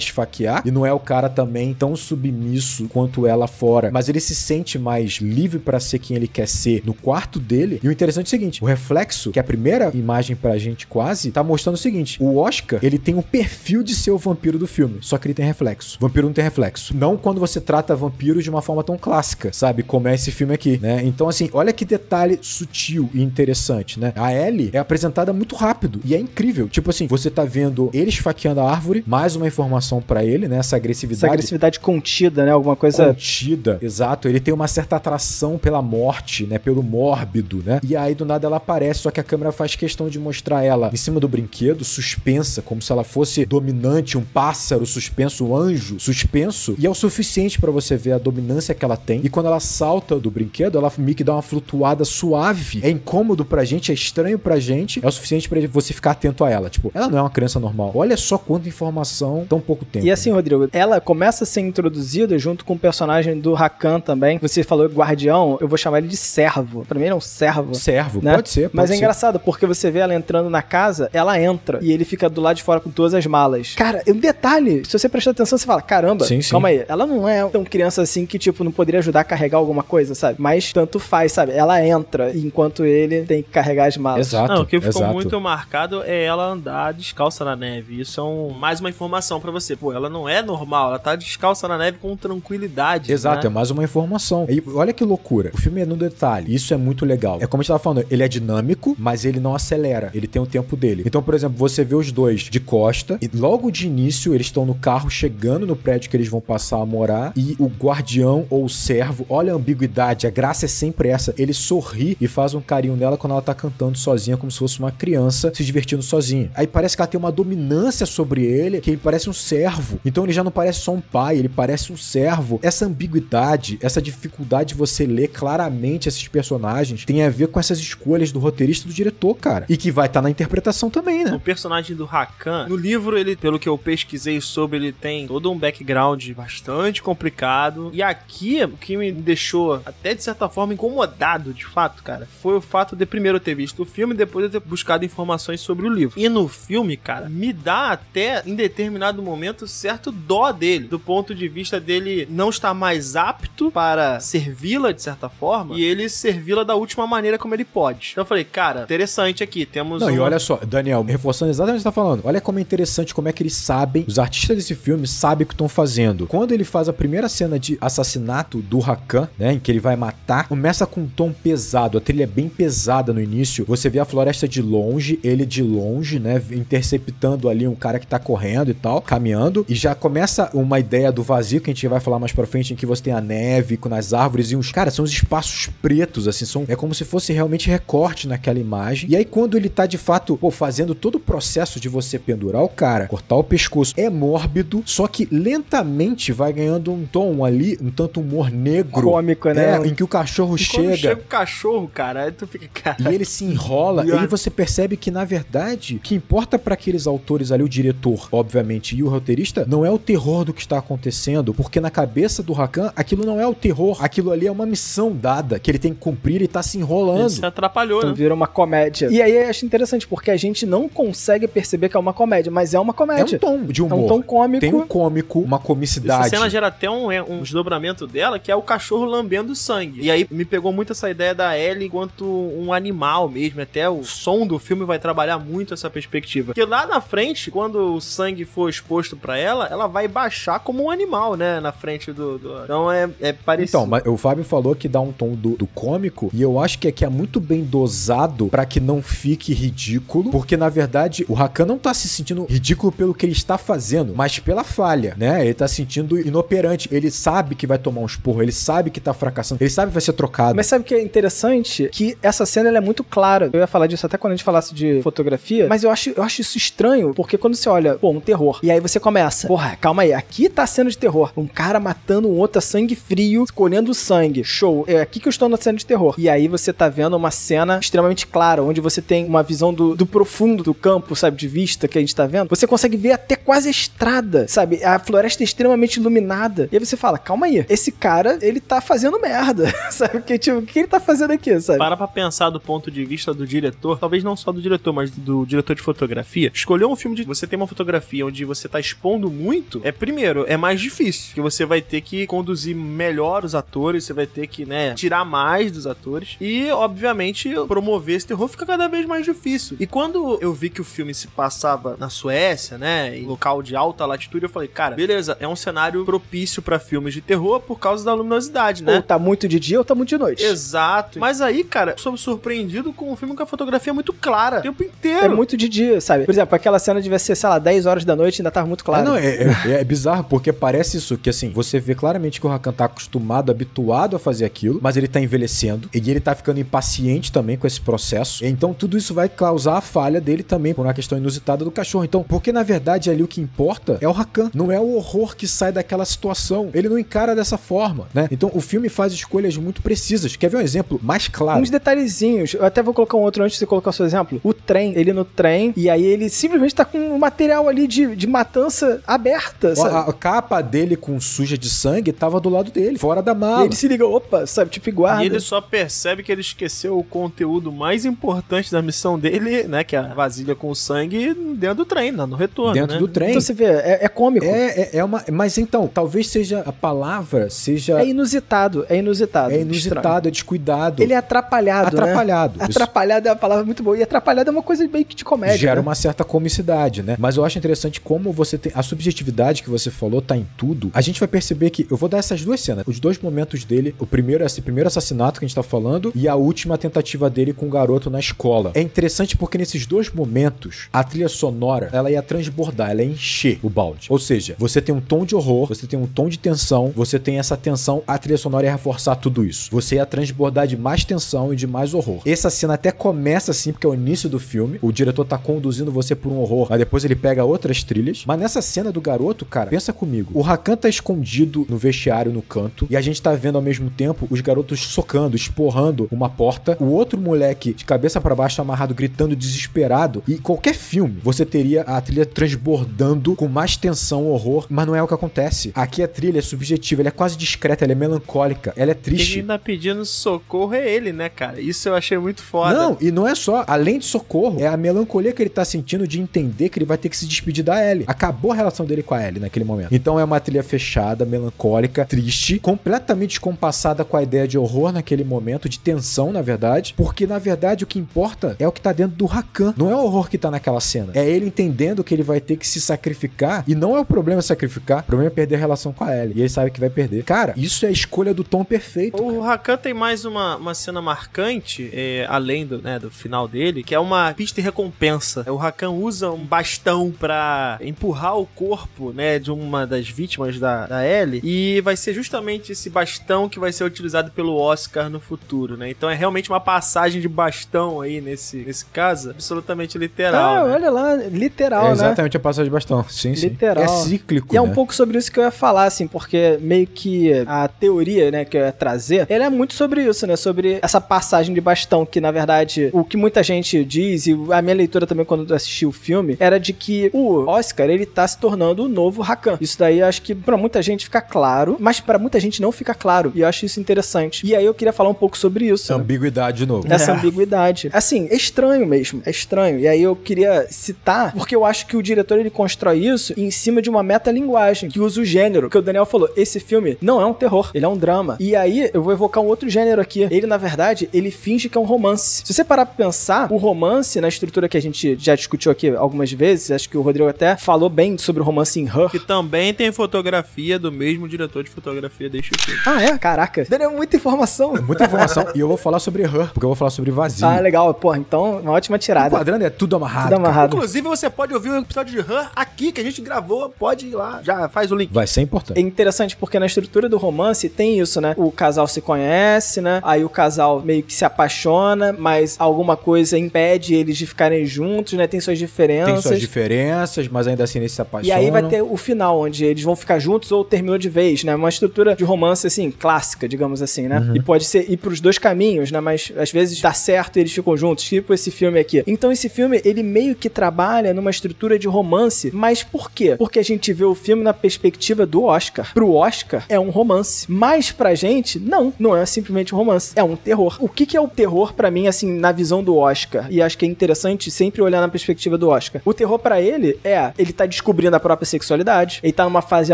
e não é o cara também tão submisso quanto lá fora, mas ele se sente mais livre pra ser quem ele quer ser no quarto dele. E o interessante é o seguinte, o reflexo, que é a primeira imagem pra gente quase, tá mostrando o seguinte, o Oscar, ele tem o perfil de ser o vampiro do filme, só que ele tem reflexo. Vampiro não tem reflexo. Não quando você trata vampiros de uma forma tão clássica, sabe? Como é esse filme aqui, né? Então, assim, olha que detalhe sutil e interessante, né? A Ellie é apresentada muito rápido e é incrível. Tipo assim, você tá vendo ele esfaqueando a árvore, mais uma informação ele, né? Essa agressividade. Essa agressividade contida, né? Alguma coisa. Contida, exato. Ele tem uma certa atração pela morte, né? Pelo mórbido, né? E aí do nada ela aparece, só que a câmera faz questão de mostrar ela em cima do brinquedo, suspensa, como se ela fosse dominante, um pássaro suspenso, um anjo suspenso. E é o suficiente pra você ver a dominância que ela tem. E quando ela salta do brinquedo, ela meio que dá uma flutuada suave. É incômodo pra gente, é estranho pra gente. É o suficiente pra você ficar atento a ela. Tipo, ela não é uma criança normal. Olha só quanta informação tão pouco tempo. E assim, Rodrigo, ela começa a ser introduzida junto com o personagem do Rakan também. Você falou guardião, eu vou chamar ele de servo. Pra mim ele é um servo. Servo, né? pode ser. Pode Mas é ser. engraçado, porque você vê ela entrando na casa, ela entra e ele fica do lado de fora com todas as malas. Cara, um detalhe, se você prestar atenção, você fala, caramba, Sim, sim. calma aí, ela não é tão criança assim que, tipo, não poderia ajudar a carregar alguma coisa, sabe? Mas tanto faz, sabe? Ela entra, enquanto ele tem que carregar as malas. Exato. Não, o que ficou exato. muito marcado é ela andar descalça na neve. Isso é um, mais uma informação pra você. Pô, ela não é normal, ela tá descalça na neve com tranquilidade. Exato, é né? mais uma informação. E olha que loucura. O filme é no detalhe. Isso é muito legal. É como a gente tava falando, ele é dinâmico, mas ele não acelera. Ele tem o tempo dele. Então, por exemplo, você vê os dois de costa e logo de início eles estão no carro chegando no prédio que eles vão passar a morar e o guardião ou o servo, olha a ambiguidade, a graça é sempre essa. Ele sorri e faz um carinho nela quando ela tá cantando sozinha, como se fosse uma criança se divertindo sozinha. Aí parece que ela tem uma dominância sobre ele, que ele parece um servo. Então ele já não parece só um pai, ele parece um servo. Essa ambiguidade, essa dificuldade de você ler claramente esses personagens tem a ver com essas escolhas do roteirista e do diretor, cara. E que vai estar na interpretação também, né? O personagem do Rakan, no livro, ele, pelo que eu pesquisei sobre, ele tem todo um background bastante complicado. E aqui, o que me deixou até de certa forma incomodado, de fato, cara, foi o fato de primeiro eu ter visto o filme e depois eu ter buscado informações sobre o livro. E no filme, cara, me dá até, em determinado momento, certo dó dele, do ponto de vista dele não estar mais apto para servi-la, de certa forma, e ele servi-la da última maneira como ele pode. Então eu falei, cara, interessante aqui, temos Não, e uma- olha só, Daniel, reforçando exatamente o que você tá falando. Olha como é interessante como é que eles sabem, os artistas desse filme sabem o que estão fazendo. Quando ele faz a primeira cena de assassinato do Rakan, né, em que ele vai matar, começa com um tom pesado, a trilha é bem pesada no início. Você vê a floresta de longe, ele de longe, né, interceptando ali um cara que tá correndo e tal, caminhando, e já começa uma ideia do vazio que a gente vai falar mais pra frente, em que você tem a neve com nas árvores e uns, cara, são os espaços pretos, assim, são, é como se fosse realmente recorte naquela imagem. E aí quando ele tá de fato, pô, fazendo todo o processo de você pendurar o cara, cortar o pescoço, é mórbido, só que lentamente vai ganhando um tom ali, um tanto humor negro. Cômico, né? É, em que o cachorro E chega. chega o cachorro, cara, aí tu fica, cara. E ele se enrola, (laughs) e aí você percebe que, na verdade, o que importa pra aqueles autores ali, o diretor, obviamente, e o roteirista, não é o terror do que está acontecendo, porque na cabeça do Rakan, aquilo não é o terror, aquilo ali é uma missão dada, que ele tem que cumprir e tá se Ele enrolando. se atrapalhou, Então né? vira uma comédia. E aí eu acho interessante, porque a gente não consegue perceber que é uma comédia, mas é uma É comédia. um tom de É humor. um tom cômico. Tem um cômico, uma Essa comicidade. cena gera até um, é, um desdobramento dela, que é o cachorro lambendo sangue. E aí me pegou muito essa ideia da Ellie enquanto um animal mesmo. Até o som do filme vai trabalhar muito essa perspectiva. Porque lá na frente, quando o sangue for exposto pra ela, ela vai baixar como um animal, né? Na frente do. do... Então é, é parecido. Então, mas o Fábio falou que dá um tom do, do cômico, e eu acho que aqui é muito bem dosado pra que não fique ridículo, porque na verdade o Rakan não tá se sentindo ridículo pelo que ele está fazendo, mas pela falha, né? Ele tá se sentindo inoperante. Ele sabe que vai tomar um esporro, ele sabe que tá fracassando, ele sabe que vai ser trocado. Mas sabe o que é interessante? Que essa cena ela é muito clara. Eu ia falar disso até quando a gente falasse de fotografia, mas eu acho, eu acho isso estranho, porque quando você olha, pô, um terror, e aí você começa, porra, calma aí, aqui tá cena de terror. Um cara matando um outro a sangue frio, escolhendo sangue. Show. É aqui que eu estou na cena de terror. E aí você tá vendo uma cena extremamente clara, onde você tem uma visão do, do profundo do campo, sabe, de vista que a gente tá vendo. Você consegue ver até quase a estrada, sabe? A floresta é extremamente iluminada. E aí você fala, calma aí, esse cara, ele tá fazendo merda, (laughs) sabe? Que, tipo, o que ele tá fazendo aqui, sabe? Para pra pensar do ponto de vista do diretor, talvez não só do diretor, mas do diretor de fotografia. Escolher um filme de você tem uma fotografia onde você tá expondo muito, é primeiro, é mais difícil, que você vai ter que conduzir melhor os atores, você vai ter que, né, tirar mais dos atores e, obviamente, promover esse terror fica cada vez mais difícil. E quando eu vi que o filme se passava na Suécia, né, em local de alta latitude, eu falei, cara, beleza, é um cenário propício pra filmes de terror por causa da luminosidade, né? Ou tá muito de dia ou tá muito de noite. Exato. Mas aí, cara, sou surpreendido com um filme com a fotografia muito clara o tempo É inteiro. muito de dia, sabe? Por exemplo, aquela cena devia ser, sei lá, 10 horas da noite e ainda tava muito claro. É, não, é, é- é bizarro, porque parece isso, que assim, você vê claramente que o Rakan tá acostumado, habituado a fazer aquilo, mas ele tá envelhecendo, e ele tá ficando impaciente também com esse processo. Então tudo isso vai causar a falha dele também, por uma questão inusitada do cachorro. Então, porque na verdade ali o que importa é o Rakan, não é o horror que sai daquela situação. Ele não encara dessa forma, né? Então o filme faz escolhas muito precisas. Quer ver um exemplo mais claro? Uns detalhezinhos. Eu até vou colocar um outro antes de você colocar o seu exemplo. O trem, ele no trem, e aí ele simplesmente tá com um material ali de, de matança aberta, sabe? A, a capa dele com suja de sangue tava do lado dele, fora da E mala. ele se liga, opa, sabe? Tipo, e guarda. E ele só percebe que ele esqueceu o conteúdo mais importante da missão dele, né? Que é a vasilha com sangue dentro do trem, no retorno. Dentro né? do trem. Então você vê, é, é cômico. É, É, é, é uma. Mas então, talvez seja a palavra, seja. inusitado, é inusitado. É estranho. inusitado, é descuidado. Ele é atrapalhado, né? atrapalhado. Isso Atrapalhado é uma palavra muito boa. E atrapalhado é uma coisa meio que de comédia. gera né? uma certa comicidade, né? Mas eu acho interessante como você tem. A subjetividade que você falou tá em tudo. A gente vai perceber que. Eu vou dar essas duas cenas. Os dois momentos dele. O primeiro, esse primeiro assassinato que a gente tá falando. E a última tentativa dele com o garoto na escola. É interessante porque nesses dois momentos, a trilha sonora, ela ia transbordar, ela ia encher o balde. Ou seja, você tem um tom de horror, você tem um tom de tensão, você tem essa tensão, a trilha sonora ia reforçar tudo isso. Você ia transbordar de mais tensão e de mais horror. Essa cena até começa assim, porque é o início do filme. O diretor tá conduzindo você por um horror, mas depois ele pega outras trilhas. Mas nessa cena do garoto, cara, pensa comigo. O Rakan tá escondido no vestiário, no canto, e a gente tá vendo ao mesmo tempo os garotos socando, esporrando uma porta. O outro moleque de cabeça para baixo amarrado, gritando desesperado. E qualquer filme, você teria a trilha transbordando com mais tensão, horror, mas não é o que acontece. Aqui a trilha é subjetiva, ela é quase discreta, ela é melancólica, ela é Quem triste. ainda pedindo socorro é ele, né, cara? Isso eu achei muito foda. Não, e não é só, além de socorro, é a melancolia que ele tá sentindo de entender que ele vai ter que se despedir da Ellie. Acabou a relação dele com a Ellie naquele momento. Então é uma trilha fechada, melancólica, triste, completamente descompassada com a ideia de horror naquele momento, de tensão, na verdade, porque na verdade o que importa é o que tá dentro do Rakan. Não é o horror que tá naquela cena. É ele entendendo que ele vai ter que se sacrificar e não é o problema sacrificar, o problema é perder a relação com a Ellie. E ele sabe que vai perder. Cara, isso é a escolha do tom perfeito. O Rakan tem mais uma, uma cena marcante, é, além do, né, do final dele, que é uma pista de recompensa. O Rakan usa um bastão pra empurrar o corpo, né, de uma das vítimas da, da Ellie, e vai ser justamente esse bastão que vai ser utilizado pelo Oscar no futuro, né? Então é realmente uma passagem de bastão aí nesse, nesse caso, absolutamente literal. Ah, né? olha lá, literal, É né? exatamente a passagem de bastão. Sim, sim. Literal. É cíclico. E é um né? pouco sobre isso que eu ia falar, assim, porque meio que a teoria, né, que eu ia trazer, ela é muito sobre isso, né? Sobre essa passagem de bastão, que na verdade, o que muita gente diz, e a minha leitura também quando eu assisti o filme, era de que o Oscar, ele tá se tornando o novo Rakan. Isso daí eu acho que pra muita gente fica claro, mas pra muita gente não fica claro. E eu acho isso interessante. E aí eu queria falar um pouco sobre isso. né? Ambiguidade de novo. Essa É. ambiguidade. Assim, é estranho mesmo. É estranho. E aí eu queria citar, porque eu acho que o diretor ele constrói isso em cima de uma metalinguagem que usa o gênero. Que o Daniel falou: esse filme não é um terror, ele é um drama. E aí eu vou evocar um outro gênero aqui. Ele, na verdade, ele finge que é um romance. Se você parar pra pensar, o romance, na estrutura que a gente já discutiu aqui algumas vezes, acho que o Rodrigo até falou bem sobre sobre o romance em Her. Que também tem fotografia do mesmo diretor de fotografia deste filme. Ah, é? Caraca. Daniel, é muita informação. Muita informação. e eu vou falar sobre Her, porque eu vou falar sobre vazio. Ah, legal. Pô, então, uma ótima tirada. Enquadrando é tudo amarrado. Tudo amarrado. Inclusive, você pode ouvir o episódio de Her aqui, que a gente gravou. Pode ir lá, já faz o link. Vai ser É importante. interessante porque na estrutura do romance tem isso, né? O casal se conhece, né? Aí o casal meio que se apaixona, mas alguma coisa impede eles de ficarem juntos, né? Tem suas Tem diferenças. suas diferenças, mas ainda assim eles se apaixonam. E aí vai ter o final, onde eles vão ficar juntos ou terminou de vez, né? Uma estrutura de romance, assim, clássica, digamos assim, né? Uhum. E pode ser ir pros dois caminhos, né? Mas às vezes dá certo e eles ficam juntos, tipo esse filme aqui. Então esse filme, ele meio que trabalha numa estrutura de romance, mas por quê? Porque a gente vê o filme na perspectiva do Oscar. Pro Oscar, é um romance. Mas pra gente, não, não é simplesmente um romance, é um terror. O que que é o terror pra mim, assim, na visão do Oscar? E acho que é interessante sempre olhar na perspectiva do Oscar. O terror pra ele é, ele tá descobrindo a própria sexualidade, ele tá numa fase de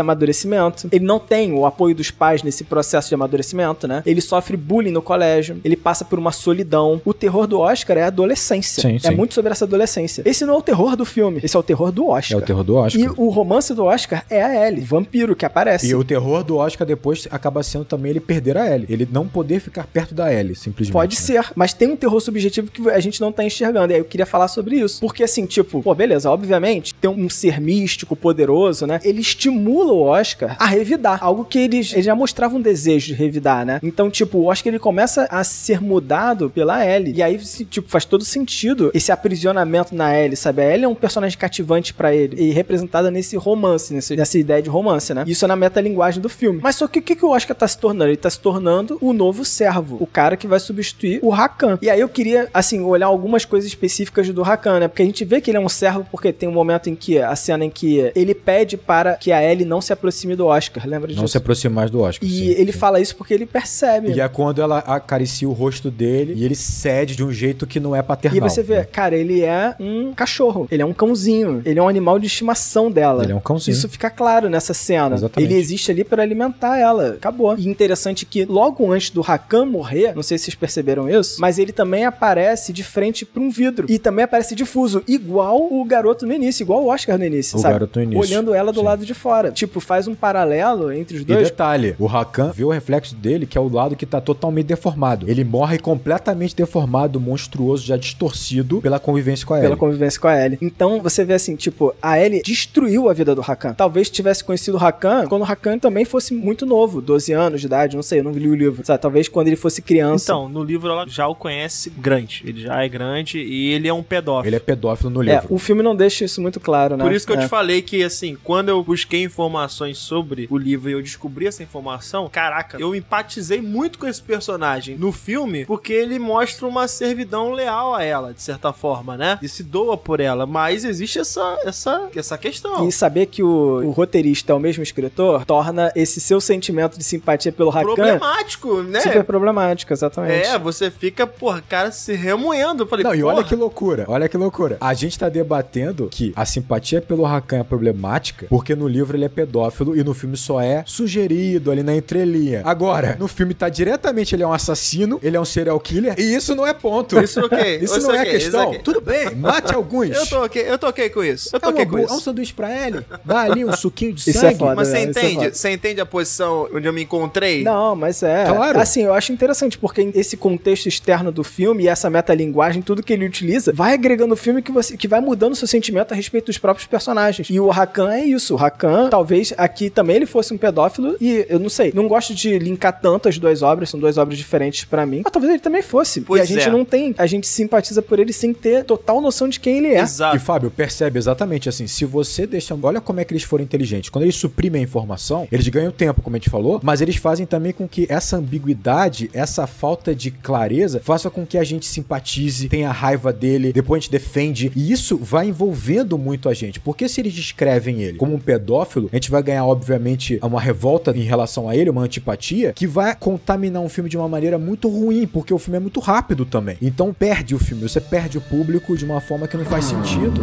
amadurecimento, ele não tem o apoio dos pais nesse processo de amadurecimento, né? Ele sofre bullying no colégio, ele passa por uma solidão. O terror do Oscar é a adolescência. Sim, é sim. muito sobre essa adolescência. Esse não é o terror do filme, esse é o terror do É Oscar. o terror do Oscar. E o romance do Oscar é a Ellie, vampiro que aparece. E o terror do Oscar depois acaba sendo também ele perder a Ellie. Ele não poder ficar perto da Ellie, simplesmente. Pode né? ser, mas tem um terror subjetivo que a gente não tá enxergando. E aí eu queria falar sobre isso. Porque assim, tipo, pô, beleza, obviamente, tem um ser místico, poderoso, né? Ele estimula o Oscar a revidar. Algo que eles, eles já mostravam um desejo de revidar, né? Então, tipo, o Oscar ele começa a ser mudado pela Ellie. E aí, tipo, faz todo sentido esse aprisionamento na Ellie, sabe? A Ellie é um personagem cativante pra ele. E representada nesse romance, nesse- nessa ideia de romance, né? Isso é na metalinguagem do filme. Mas só que o que, que o Oscar tá se tornando? Ele tá se tornando o novo servo. O cara que vai substituir o Rakan. E aí eu queria, assim, olhar algumas coisas específicas do Rakan, né? Porque a gente vê que ele é um servo porque tem um momento em que, a cena em que ele pede para que a Ellie não se aproxime do Oscar. Lembra disso? Não se aproxima mais do Oscar. E sim, ele sim. fala isso porque ele percebe. E é quando ela acaricia o rosto dele e ele cede de um jeito que não é paternal. E você vê, né? cara, ele é um cachorro, ele é um cãozinho, ele é um animal de estimação dela. Ele é um cãozinho. Isso fica claro nessa cena. Exatamente. Ele existe ali para alimentar ela. Acabou. E interessante que logo antes do Rakan morrer, não sei se vocês perceberam isso, mas ele também aparece de frente pra um vidro. E também aparece difuso, igual o garoto no início, igual o Oscar no início, O sabe? Garoto no início. Olhando ela do Sim. lado de fora. Tipo, faz um paralelo entre os E dois. detalhe, o Rakan vê o reflexo dele, que é o lado que tá totalmente deformado. Ele morre completamente deformado, monstruoso, já distorcido pela convivência com a pela Ellie. convivência com a Ellie. Então você vê assim, tipo, a Ellie destruiu a vida do Rakan. Talvez tivesse conhecido o Rakan quando o Rakan também fosse muito novo, 12 anos de idade, não sei, eu não li o livro. Sabe? Talvez quando ele fosse criança. Então, no livro ela já o conhece grande. Ele já é grande e ele é um pedófilo. Ele é pedófilo no é, livro. o filme não deixa isso muito claro, né? Por isso que eu É. te falei que, assim, quando eu busquei informações sobre o livro e eu descobri essa informação, caraca, eu empatizei muito com esse personagem no filme, porque ele mostra uma servidão leal a ela, de certa forma, né? E se doa por ela. Mas existe essa, essa, essa questão. E saber que o, o roteirista é o mesmo escritor torna esse seu sentimento de simpatia pelo Rakan Problemático, né? super problemático, exatamente. É, você fica, porra, cara, se remoendo. Eu falei, Não, e olha porra, que loucura, olha que loucura. A gente tá debatendo que a simpatia pelo Rakan é problemática porque no livro ele é pedófilo e no filme só é sugerido ali na entrelinha. Agora, no filme tá diretamente ele é um assassino, ele é um serial killer e isso não é ponto. Isso ok. (laughs) Isso isso não é ok, questão. isso ok. Tudo bem, mate alguns. Eu tô ok, eu tô ok com isso. Eu tô É, com isso. é um sanduíche pra ele, dá ali um suquinho de Isso é sangue. foda. Mas você Isso é entende? foda. Você entende a posição onde eu me encontrei? Não, mas é. Claro. Assim, eu acho interessante, porque esse contexto externo do filme e essa metalinguagem, tudo que ele utiliza, vai agregando o filme que, você, que vai mudando o seu sentimento a respeito dos próprios personagens. E o Rakan é isso. O Rakan, talvez aqui também ele fosse um pedófilo, e eu não sei, não gosto de linkar tanto as duas obras, são duas obras diferentes pra mim. Mas talvez ele também fosse. Pois e a gente é. não tem, a gente simpatiza por ele sem ter total noção de quem ele é. Exato. E Fábio, percebe exatamente assim, se você deixa, olha como é que eles foram inteligentes. Quando eles suprimem a informação, eles ganham tempo, como a gente falou, mas eles fazem também com que essa ambiguidade, essa falta de clareza, faça com que a gente simpatize, tenha raiva dele, depois a gente defende, e isso vai envolvendo muito a gente. Porque se eles descrevem ele como um pedófilo, a gente vai ganhar obviamente uma revolta em relação a ele, uma antipatia, que vai contaminar um filme de uma maneira muito ruim, porque o filme é muito rápido também. Então perde o filme, você perde o público de uma forma que não faz sentido.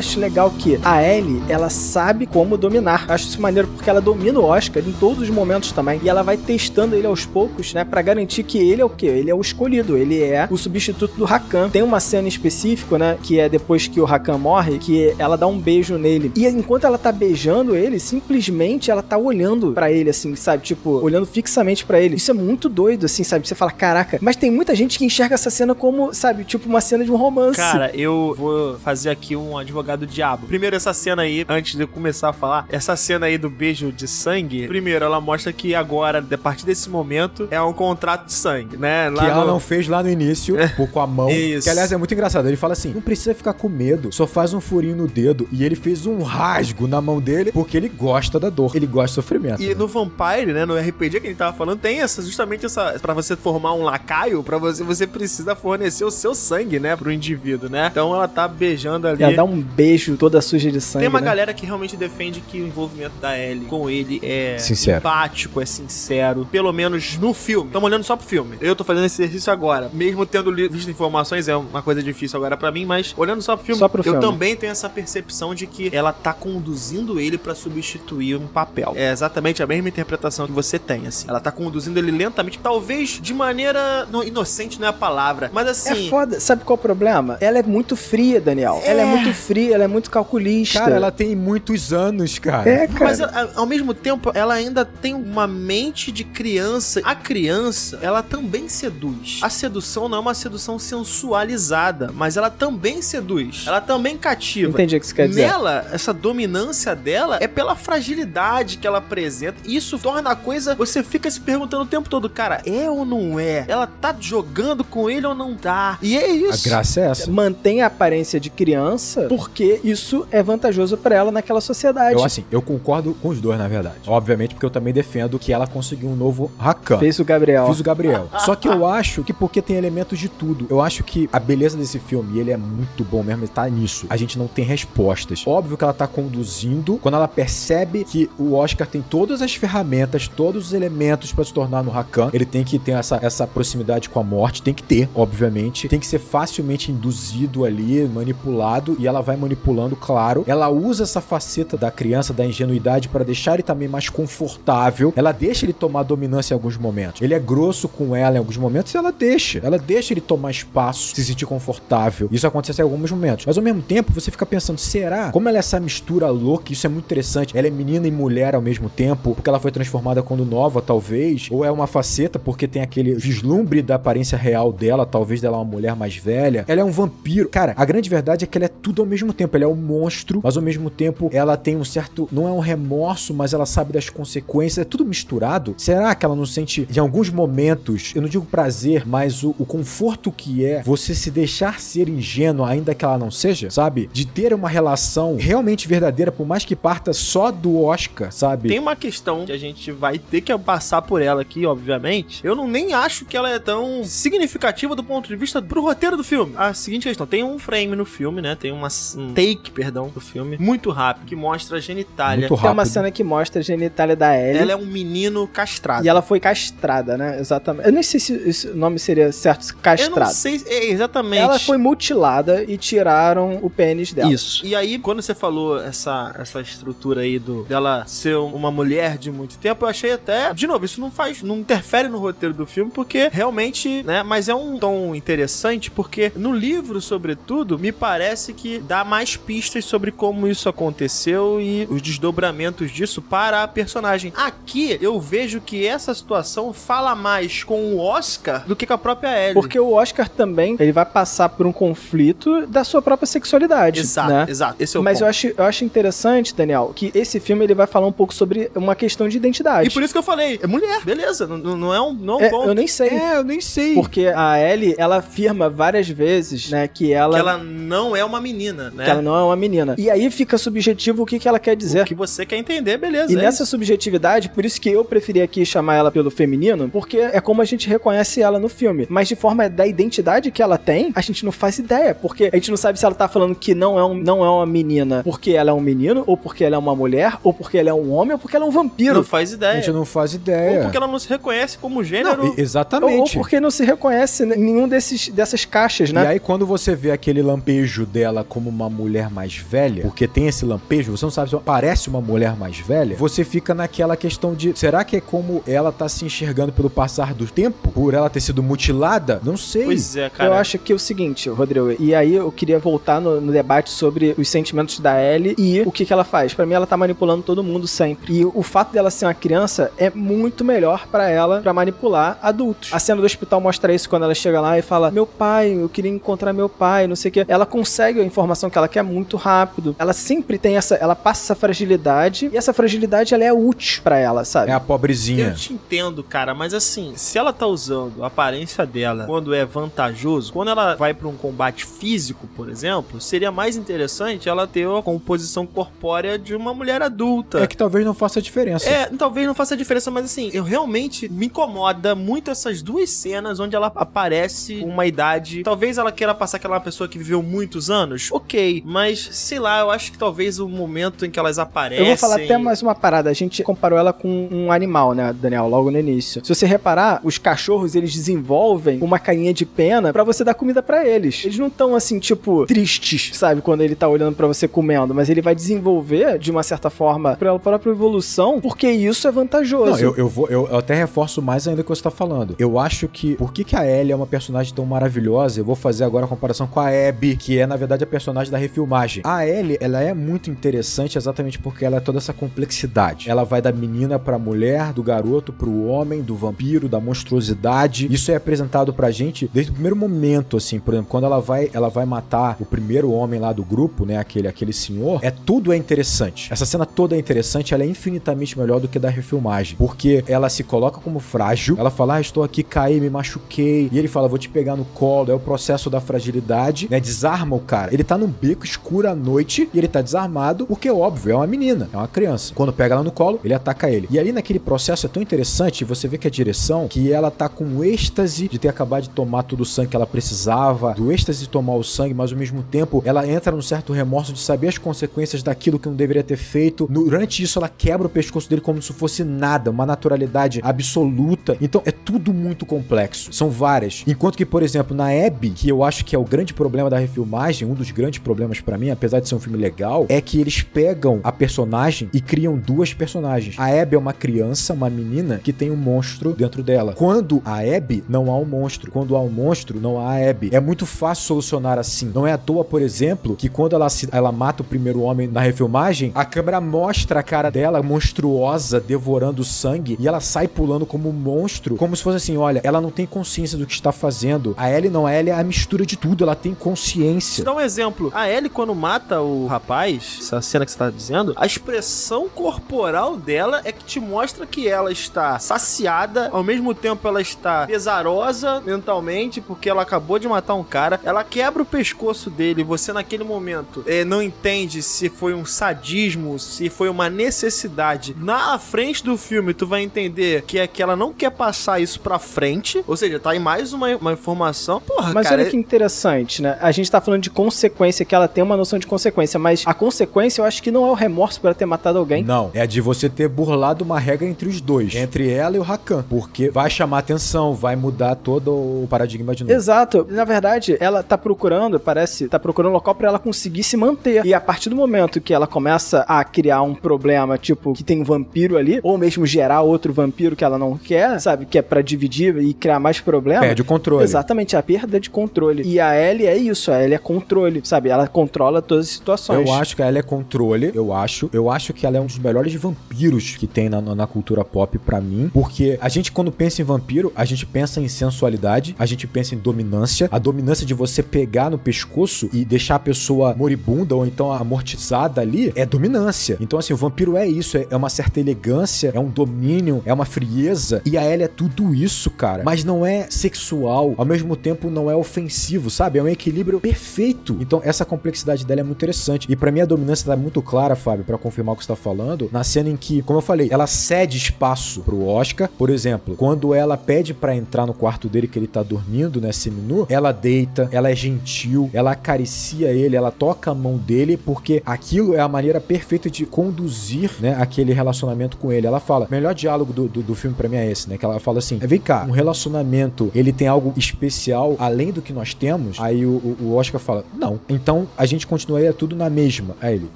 Acho legal que a Ellie, ela sabe como dominar. Acho isso maneiro porque ela domina o Oscar em todos os momentos também. E ela vai testando ele aos poucos, né? Pra garantir que ele é o quê? Ele é o escolhido. Ele é o substituto do Rakan. Tem uma cena específica, né? Que é depois que o Rakan morre, que ela dá um beijo nele. E enquanto ela tá beijando ele, simplesmente ela tá olhando pra ele, assim, sabe? Tipo, olhando fixamente pra ele. Isso é muito doido, assim, sabe? Você fala, caraca. Mas tem muita gente que enxerga essa cena como, sabe? Tipo, uma cena de um romance. Cara, eu vou fazer aqui um advogado diabo. Primeiro, essa cena aí, antes de eu começar a falar, essa cena aí do beijo de sangue, primeiro, ela mostra que agora, a partir desse momento, é um contrato de sangue, né? Lá que ela no- não fez lá no início, por com a mão. Isso. Que aliás é muito engraçado. Ele fala assim: não precisa ficar com medo, só faz um furinho no dedo. E ele fez um rasgo na mão dele porque ele gosta da dor, ele gosta do sofrimento. E no Vampire, né, no RPG que a gente tava falando, tem essa justamente essa Pra você formar um lacaio, pra você você precisa fornecer o seu sangue, né, pro indivíduo, né? Então ela tá beijando ali. Ela dá um beijo toda suja de sangue. Tem uma né? galera que realmente defende que o envolvimento da Ellie com ele é Sincero. empático, é sincero. Pelo menos no filme. Estamos olhando só pro filme. Eu tô fazendo esse exercício agora. Mesmo tendo visto informações, é uma coisa difícil agora pra mim, mas olhando só pro filme, Só pro eu filme. também tenho essa percepção de que ela tá conduzindo ele pra substituir um papel. É exatamente a mesma interpretação que você tem, assim. Ela tá conduzindo ele lentamente, talvez de maneira. não, inocente não é a palavra, mas assim. É foda. Sabe qual é o problema? Ela é muito fria, Daniel. Ela é muito fria, ela é muito calculista. Cara, ela tem muitos anos, cara. É, cara. Mas a- ao mesmo tempo, ela ainda tem uma mente de criança. A criança, ela também seduz. A sedução não é uma sedução sensualizada, mas ela também seduz. Ela também cativa. Entendi o que você quer dizer. Nela, essa dominância dela é pela fragilidade que ela apresenta. Isso torna a coisa. Você fica se perguntando o tempo todo, cara, é ou não é? Ela tá jogando com ele ou não tá? E é A isso. graça é essa. Mantém a aparência de criança porque isso é vantajoso pra ela naquela sociedade. Eu, assim, eu concordo com os dois, na verdade. Obviamente, porque eu também defendo que ela conseguiu um novo Rakan. Fez o Gabriel. Fiz o Gabriel. Só que eu acho que porque tem elementos de tudo. Eu acho que a beleza desse filme, ele é muito bom mesmo, ele tá nisso. A gente não tem respostas. Óbvio que ela tá conduzindo quando ela percebe que o Oscar tem todas as ferramentas, todos os elementos pra se tornar no Rakan. Ele tem que ter essa, essa proximidade com a morte, tem que ter, obviamente. Tem que ser facilmente induzido ali, manipulado, e ela vai manipulando, claro. Ela usa essa faceta da criança, da ingenuidade, para deixar ele também mais confortável. Ela deixa ele tomar dominância em alguns momentos. Ele é grosso com ela em alguns momentos e ela deixa. Ela deixa ele tomar espaço, se sentir confortável. Isso acontece em alguns momentos. Mas ao mesmo tempo, você fica pensando, será? Como ela é essa mistura louca? Isso é muito interessante. Ela é menina e mulher ao mesmo tempo, porque ela foi transformada quando nova, talvez. Ou é uma faceta, porque tem aquele vislumbre da aparência real dela, talvez dela é uma mulher mais velha. Ela é um vampiro. Cara, a grande verdade é que ela é tudo ao mesmo tempo. Ela é um monstro, mas ao mesmo tempo ela tem um certo. Não é um remorso, mas ela sabe das consequências. É tudo misturado. Será que ela não sente, em alguns momentos, eu não digo prazer, mas o, o conforto que é você se deixar ser ingênuo, ainda que ela não seja, sabe? De ter uma relação realmente verdadeira, por mais que parta só do Oscar, sabe? Tem uma questão que a gente vai ter que passar por ela aqui, obviamente. Eu não nem acho que ela é tão significativa do ponto de vista pro roteiro do filme. A seguinte questão: tem um frame no filme, né? Tem uma, um take, perdão, do filme, muito rápido, que mostra a genitália. Muito Tem uma rápido. cena que mostra a genitália da Ellie. Ela é um menino castrado. E ela foi castrada, né? Exatamente. Eu nem sei se esse nome seria certo, Eu não castrada. sei é, exatamente. Ela foi mutilada e tiraram o pênis dela. Isso. E aí, quando você falou essa, essa estrutura aí do dela ser uma mulher de muito tempo, eu achei até. De novo, isso não faz. não interfere no roteiro do filme, porque realmente, né? Mas é um tom interessante, porque no livro, sobretudo, me parece que dá mais pistas sobre como isso aconteceu e os desdobramentos disso para a personagem. Aqui eu vejo que essa situação fala mais com o Oscar do que com a própria Ellie. Porque o Oscar também, ele vai passar por um conflito da sua própria sexualidade, Exato, né? exato. Esse é o Mas ponto. eu acho, eu acho interessante, Daniel, que esse filme ele vai falar um pouco sobre uma questão de identidade. E por isso que eu falei, é mulher, beleza, não, não- é um, não é um É, ponto. eu nem sei. É, eu nem sei. Porque a Ellie, ela afirma várias vezes, né, que ela, Que ela não é uma menina, né? que ela não é uma menina. E aí fica subjetivo o que, que ela quer dizer. O que você quer entender, beleza. E é nessa isso. subjetividade, por isso que eu preferi aqui chamar ela pelo feminino, porque é como a gente reconhece ela no filme. Mas de forma da identidade que ela tem, a gente não faz ideia. Porque a gente não sabe se ela tá falando que não é, um, não é uma menina porque ela é um menino, ou porque ela é uma mulher, ou porque ela é um homem, ou porque ela é um vampiro. não faz A ideia. gente não faz Ou ideia. porque ela não se reconhece como gênero. Não, e- Ou, ou exatamente. porque não se reconhece em nenhum desses, dessas caixas, E né? aí, quando você vê aquele lampejo dela como uma mulher mais velha, porque tem esse lampejo, você não sabe se parece uma mulher mais velha, você fica naquela questão de será que é como ela tá se enxergando pelo passar do tempo? Por ela ter sido mutilada? Não sei. Pois é, cara. Eu acho que é o seguinte, Rodrigo, e aí eu queria voltar no, no debate sobre os sentimentos da Ellie e o que, que ela faz. Pra mim, ela tá manipulando todo mundo sempre. E o fato dela ser uma criança é muito melhor pra ela pra manipular adultos. A cena do hospital mostra isso quando ela chega lá e fala: Meu pai, eu queria encontrar meu pai, não sei o que. Ela consegue a informação que ela quer muito rápido. Ela sempre tem essa. Ela passa essa fragilidade e essa fragilidade ela é útil pra ela, sabe? É a pobrezinha. Eu te entendo, cara, mas assim, se ela tá usando a aparência dela quando é vantajoso, quando ela vai pra um combate físico, por exemplo, seria mais interessante ela ter a composição corpórea de uma mulher adulta. É que talvez não faça diferença. É, talvez não faça diferença, mas assim, eu realmente me incomoda muito essas duas cenas onde ela aparece com uma idade. Talvez ela queira passar aquela pessoa que viveu muitos anos, ok, mas sei lá, eu acho que talvez o momento em que elas aparecem. Eu vou falar até mais uma parada. A gente comparou ela com um animal, né, Daniel, logo no início. Se você reparar, os cachorros eles desenvolvem uma carinha de pena pra você dar comida pra eles. Eles não estão assim, tipo, tristes, sabe, quando ele tá olhando pra você comendo, mas ele vai desenvolver de uma certa forma pela própria evolução, porque isso é vantajoso. Não, eu, eu vou, eu, eu até reforço mais ainda o que você tá falando. Eu acho que por que, que a Ellie é uma personagem tão maravilhosa? Eu vou fazer agora a comparação com a Abby, que é na verdade a personagem da refilmagem. A Ellie, ela é muito interessante exatamente porque ela é toda essa complexidade. Ela vai da menina pra mulher, do garoto pro homem, do vampiro, da monstruosidade. Isso é apresentado pra gente desde o primeiro momento, assim, por exemplo, quando ela vai, ela vai matar o primeiro homem lá do grupo, né, aquele aquele senhor, é tudo é interessante. Essa cena toda é interessante, ela é infinitamente melhor do que da refilmagem, porque ela se coloca como frágil, ela fala: "Ah, estou aqui, caí, me machuquei". E ele fala: "Vou te pegar no colo". É o processo da fragilidade, né? Desarma o cara. Ele tá num beco escuro à noite e ele tá desarmado, porque óbvio, é uma menina, é uma criança. Quando pega ela no colo, ele ataca ele. E ali naquele processo é tão interessante, você vê que a direção, que ela tá com êxtase de ter acabado de tomar todo o sangue que ela precisava, do êxtase de tomar o sangue, mas ao mesmo tempo ela entra num certo remorso de saber as consequências daquilo que não deveria ter feito. Durante isso, ela quebra o pescoço dele como se fosse nada, uma naturalidade absoluta. Então é tudo muito complexo. São várias. Enquanto que, por exemplo, na Abby, que eu acho que é o grande problema da refilmagem, um dos grandes problemas pra mim, apesar de ser um filme legal, é que eles pegam a personagem e criam duas personagens. A Abby é uma criança, uma menina que tem um monstro dentro dela. Quando a Abby, não há um monstro. Quando há um monstro, não há a Abby. É muito fácil solucionar assim. Não é à toa, por exemplo, que quando ela, se, ela mata o primeiro homem na refilmagem, a câmera mostra a cara dela monstruosa, devorando sangue, e ela sai pulando como um monstro, como se fosse assim: olha, ela não tem consciência do que está fazendo. A Ellie não, a Ellie é a mistura de tudo, ela tem consciência. Vou dar um exemplo. A Ellie, quando mata o rapaz, essa cena que você tá dizendo, a expressão corporal dela é que te mostra que ela está saciada, ao mesmo tempo ela está pesarosa mentalmente, porque ela acabou de matar um cara. Ela quebra o pescoço dele, você naquele momento é, não entende se foi um sadismo, se foi uma necessidade. Na frente do filme, tu vai entender que é que ela não quer passar isso pra frente, ou seja, tá aí mais uma, uma informação. Porra, Mas cara, olha que interessante, né? A gente tá falando de consequência, que ela tem uma noção de consequência, mas a consequência eu acho que não é o remorso por ela ter matado alguém. Não, é de você ter burlado uma regra entre os dois, entre ela e o Rakan, porque vai chamar atenção, vai mudar todo o paradigma de novo. Exato. Na verdade, ela tá procurando, parece, tá procurando um local pra ela conseguir se manter. E a partir do momento que ela começa a criar um problema, tipo, que tem um vampiro ali, ou mesmo gerar outro vampiro que ela não quer, sabe? Que é pra dividir e criar mais problema. Perde o controle. Exatamente, a perda de controle. E a Ellie é isso, a Ellie é controle, sabe? Ela controla todas as situações. Eu acho que ela é controle, eu acho. Eu acho que ela é um dos melhores vampiros que tem na, na cultura pop pra mim. Porque a gente, quando pensa em vampiro, a gente pensa em sensualidade, a gente pensa em dominância. A dominância de você pegar no pescoço e deixar a pessoa moribunda ou então amortizada ali é dominância. Então, assim, o vampiro é isso, é, é uma certa elegância, é um domínio, é uma frieza. E a Ellie é tudo isso, cara. Mas não é sexual, ao mesmo tempo não é ofensivo, sabe? É um equilíbrio perfeito. Então, essa complexidade dela é muito interessante. E pra mim a dominância tá muito clara, Fábio, pra confirmar o que você tá falando, na cena em que, como eu falei, ela cede espaço pro Oscar. Por exemplo, quando ela pede pra entrar no quarto dele que ele tá dormindo, né, seminu, ela deita, ela é gentil, ela acaricia ele, ela toca a mão dele, porque aquilo é a maneira perfeita de conduzir, né, aquele relacionamento com ele. Ela fala, melhor diálogo do, do, do filme pra mim é esse, né, que ela fala assim, vem cá, um relacionamento, ele tem algo especial além do que nós temos? Aí o, o Oscar fala, não. Então Então a gente continuaria tudo na mesma. Aí ele,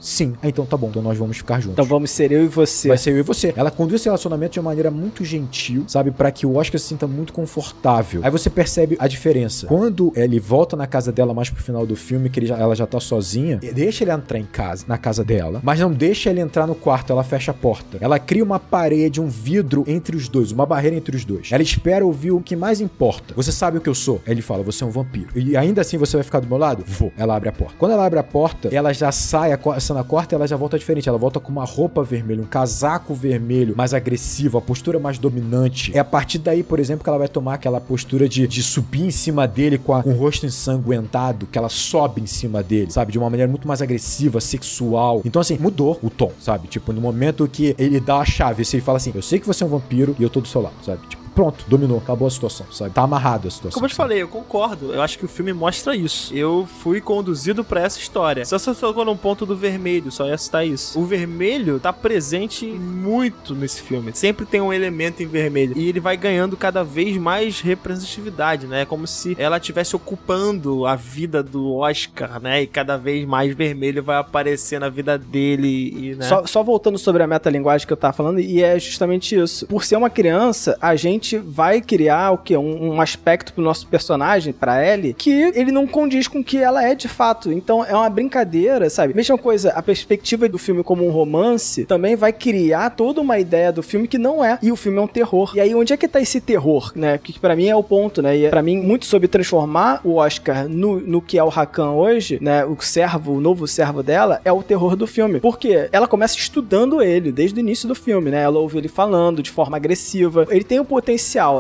sim. Ah, então tá bom, então nós vamos ficar juntos. Então vamos ser eu e você. Vai ser eu e você. Ela conduz esse relacionamento de uma maneira muito gentil, sabe? Pra que o Oscar se sinta muito confortável. Aí você percebe a diferença. Quando ele volta na casa dela mais pro final do filme, que já- ela já tá sozinha, deixa ele entrar em casa, na casa dela, mas não deixa ele entrar no quarto, ela fecha a porta. Ela cria uma parede, um vidro entre os dois, uma barreira entre os dois. Ela espera ouvir o que mais importa. Você sabe o que eu sou? Aí ele fala, você é um vampiro. E ainda assim você vai ficar do meu lado? Vou. Ela abre a porta. Quando ela abre a porta, ela já sai, a cena corta, ela já volta diferente. Ela volta com uma roupa vermelha, um casaco vermelho, mais agressivo, a postura mais dominante. É a partir daí, por exemplo, que ela vai tomar aquela postura de, de subir em cima dele com, a- com o rosto ensanguentado, que ela sobe em cima dele, sabe? De uma maneira muito mais agressiva, sexual. Então, assim, mudou o tom, sabe? Tipo, no momento que ele dá a chave, se ele fala assim, eu sei que você é um vampiro e eu tô do seu lado, sabe? Tipo, pronto, dominou, acabou a situação, sabe? Tá amarrado a situação. Como eu te falei, eu concordo. Eu acho que o filme mostra isso. Eu fui conduzido pra essa história. Só você tocou num ponto do vermelho, só ia citar isso. O vermelho tá presente muito nesse filme. Sempre tem um elemento em vermelho. E ele vai ganhando cada vez mais representatividade, né? É como se ela estivesse ocupando a vida do Oscar, né? E cada vez mais vermelho vai aparecer na vida dele. E, né? Só, só voltando sobre a metalinguagem que eu tava falando, e é justamente isso. Por ser uma criança, a gente vai criar o quê? Um, um aspecto pro nosso personagem, pra Ellie, que ele não condiz com o que ela é de fato. Então é uma brincadeira, sabe? Mesma coisa, a perspectiva do filme como um romance também vai criar toda uma ideia do filme que não é. E o filme é um terror. E aí, onde é que tá esse terror, né? Que pra mim é o ponto, né? E é, pra mim, muito sobre transformar o Oscar no, no que é o Rakan hoje, né? O servo, o novo servo dela, é o terror do filme. Porque ela começa estudando ele desde o início do filme, né? Ela ouve ele falando de forma agressiva. Ele tem o potencial.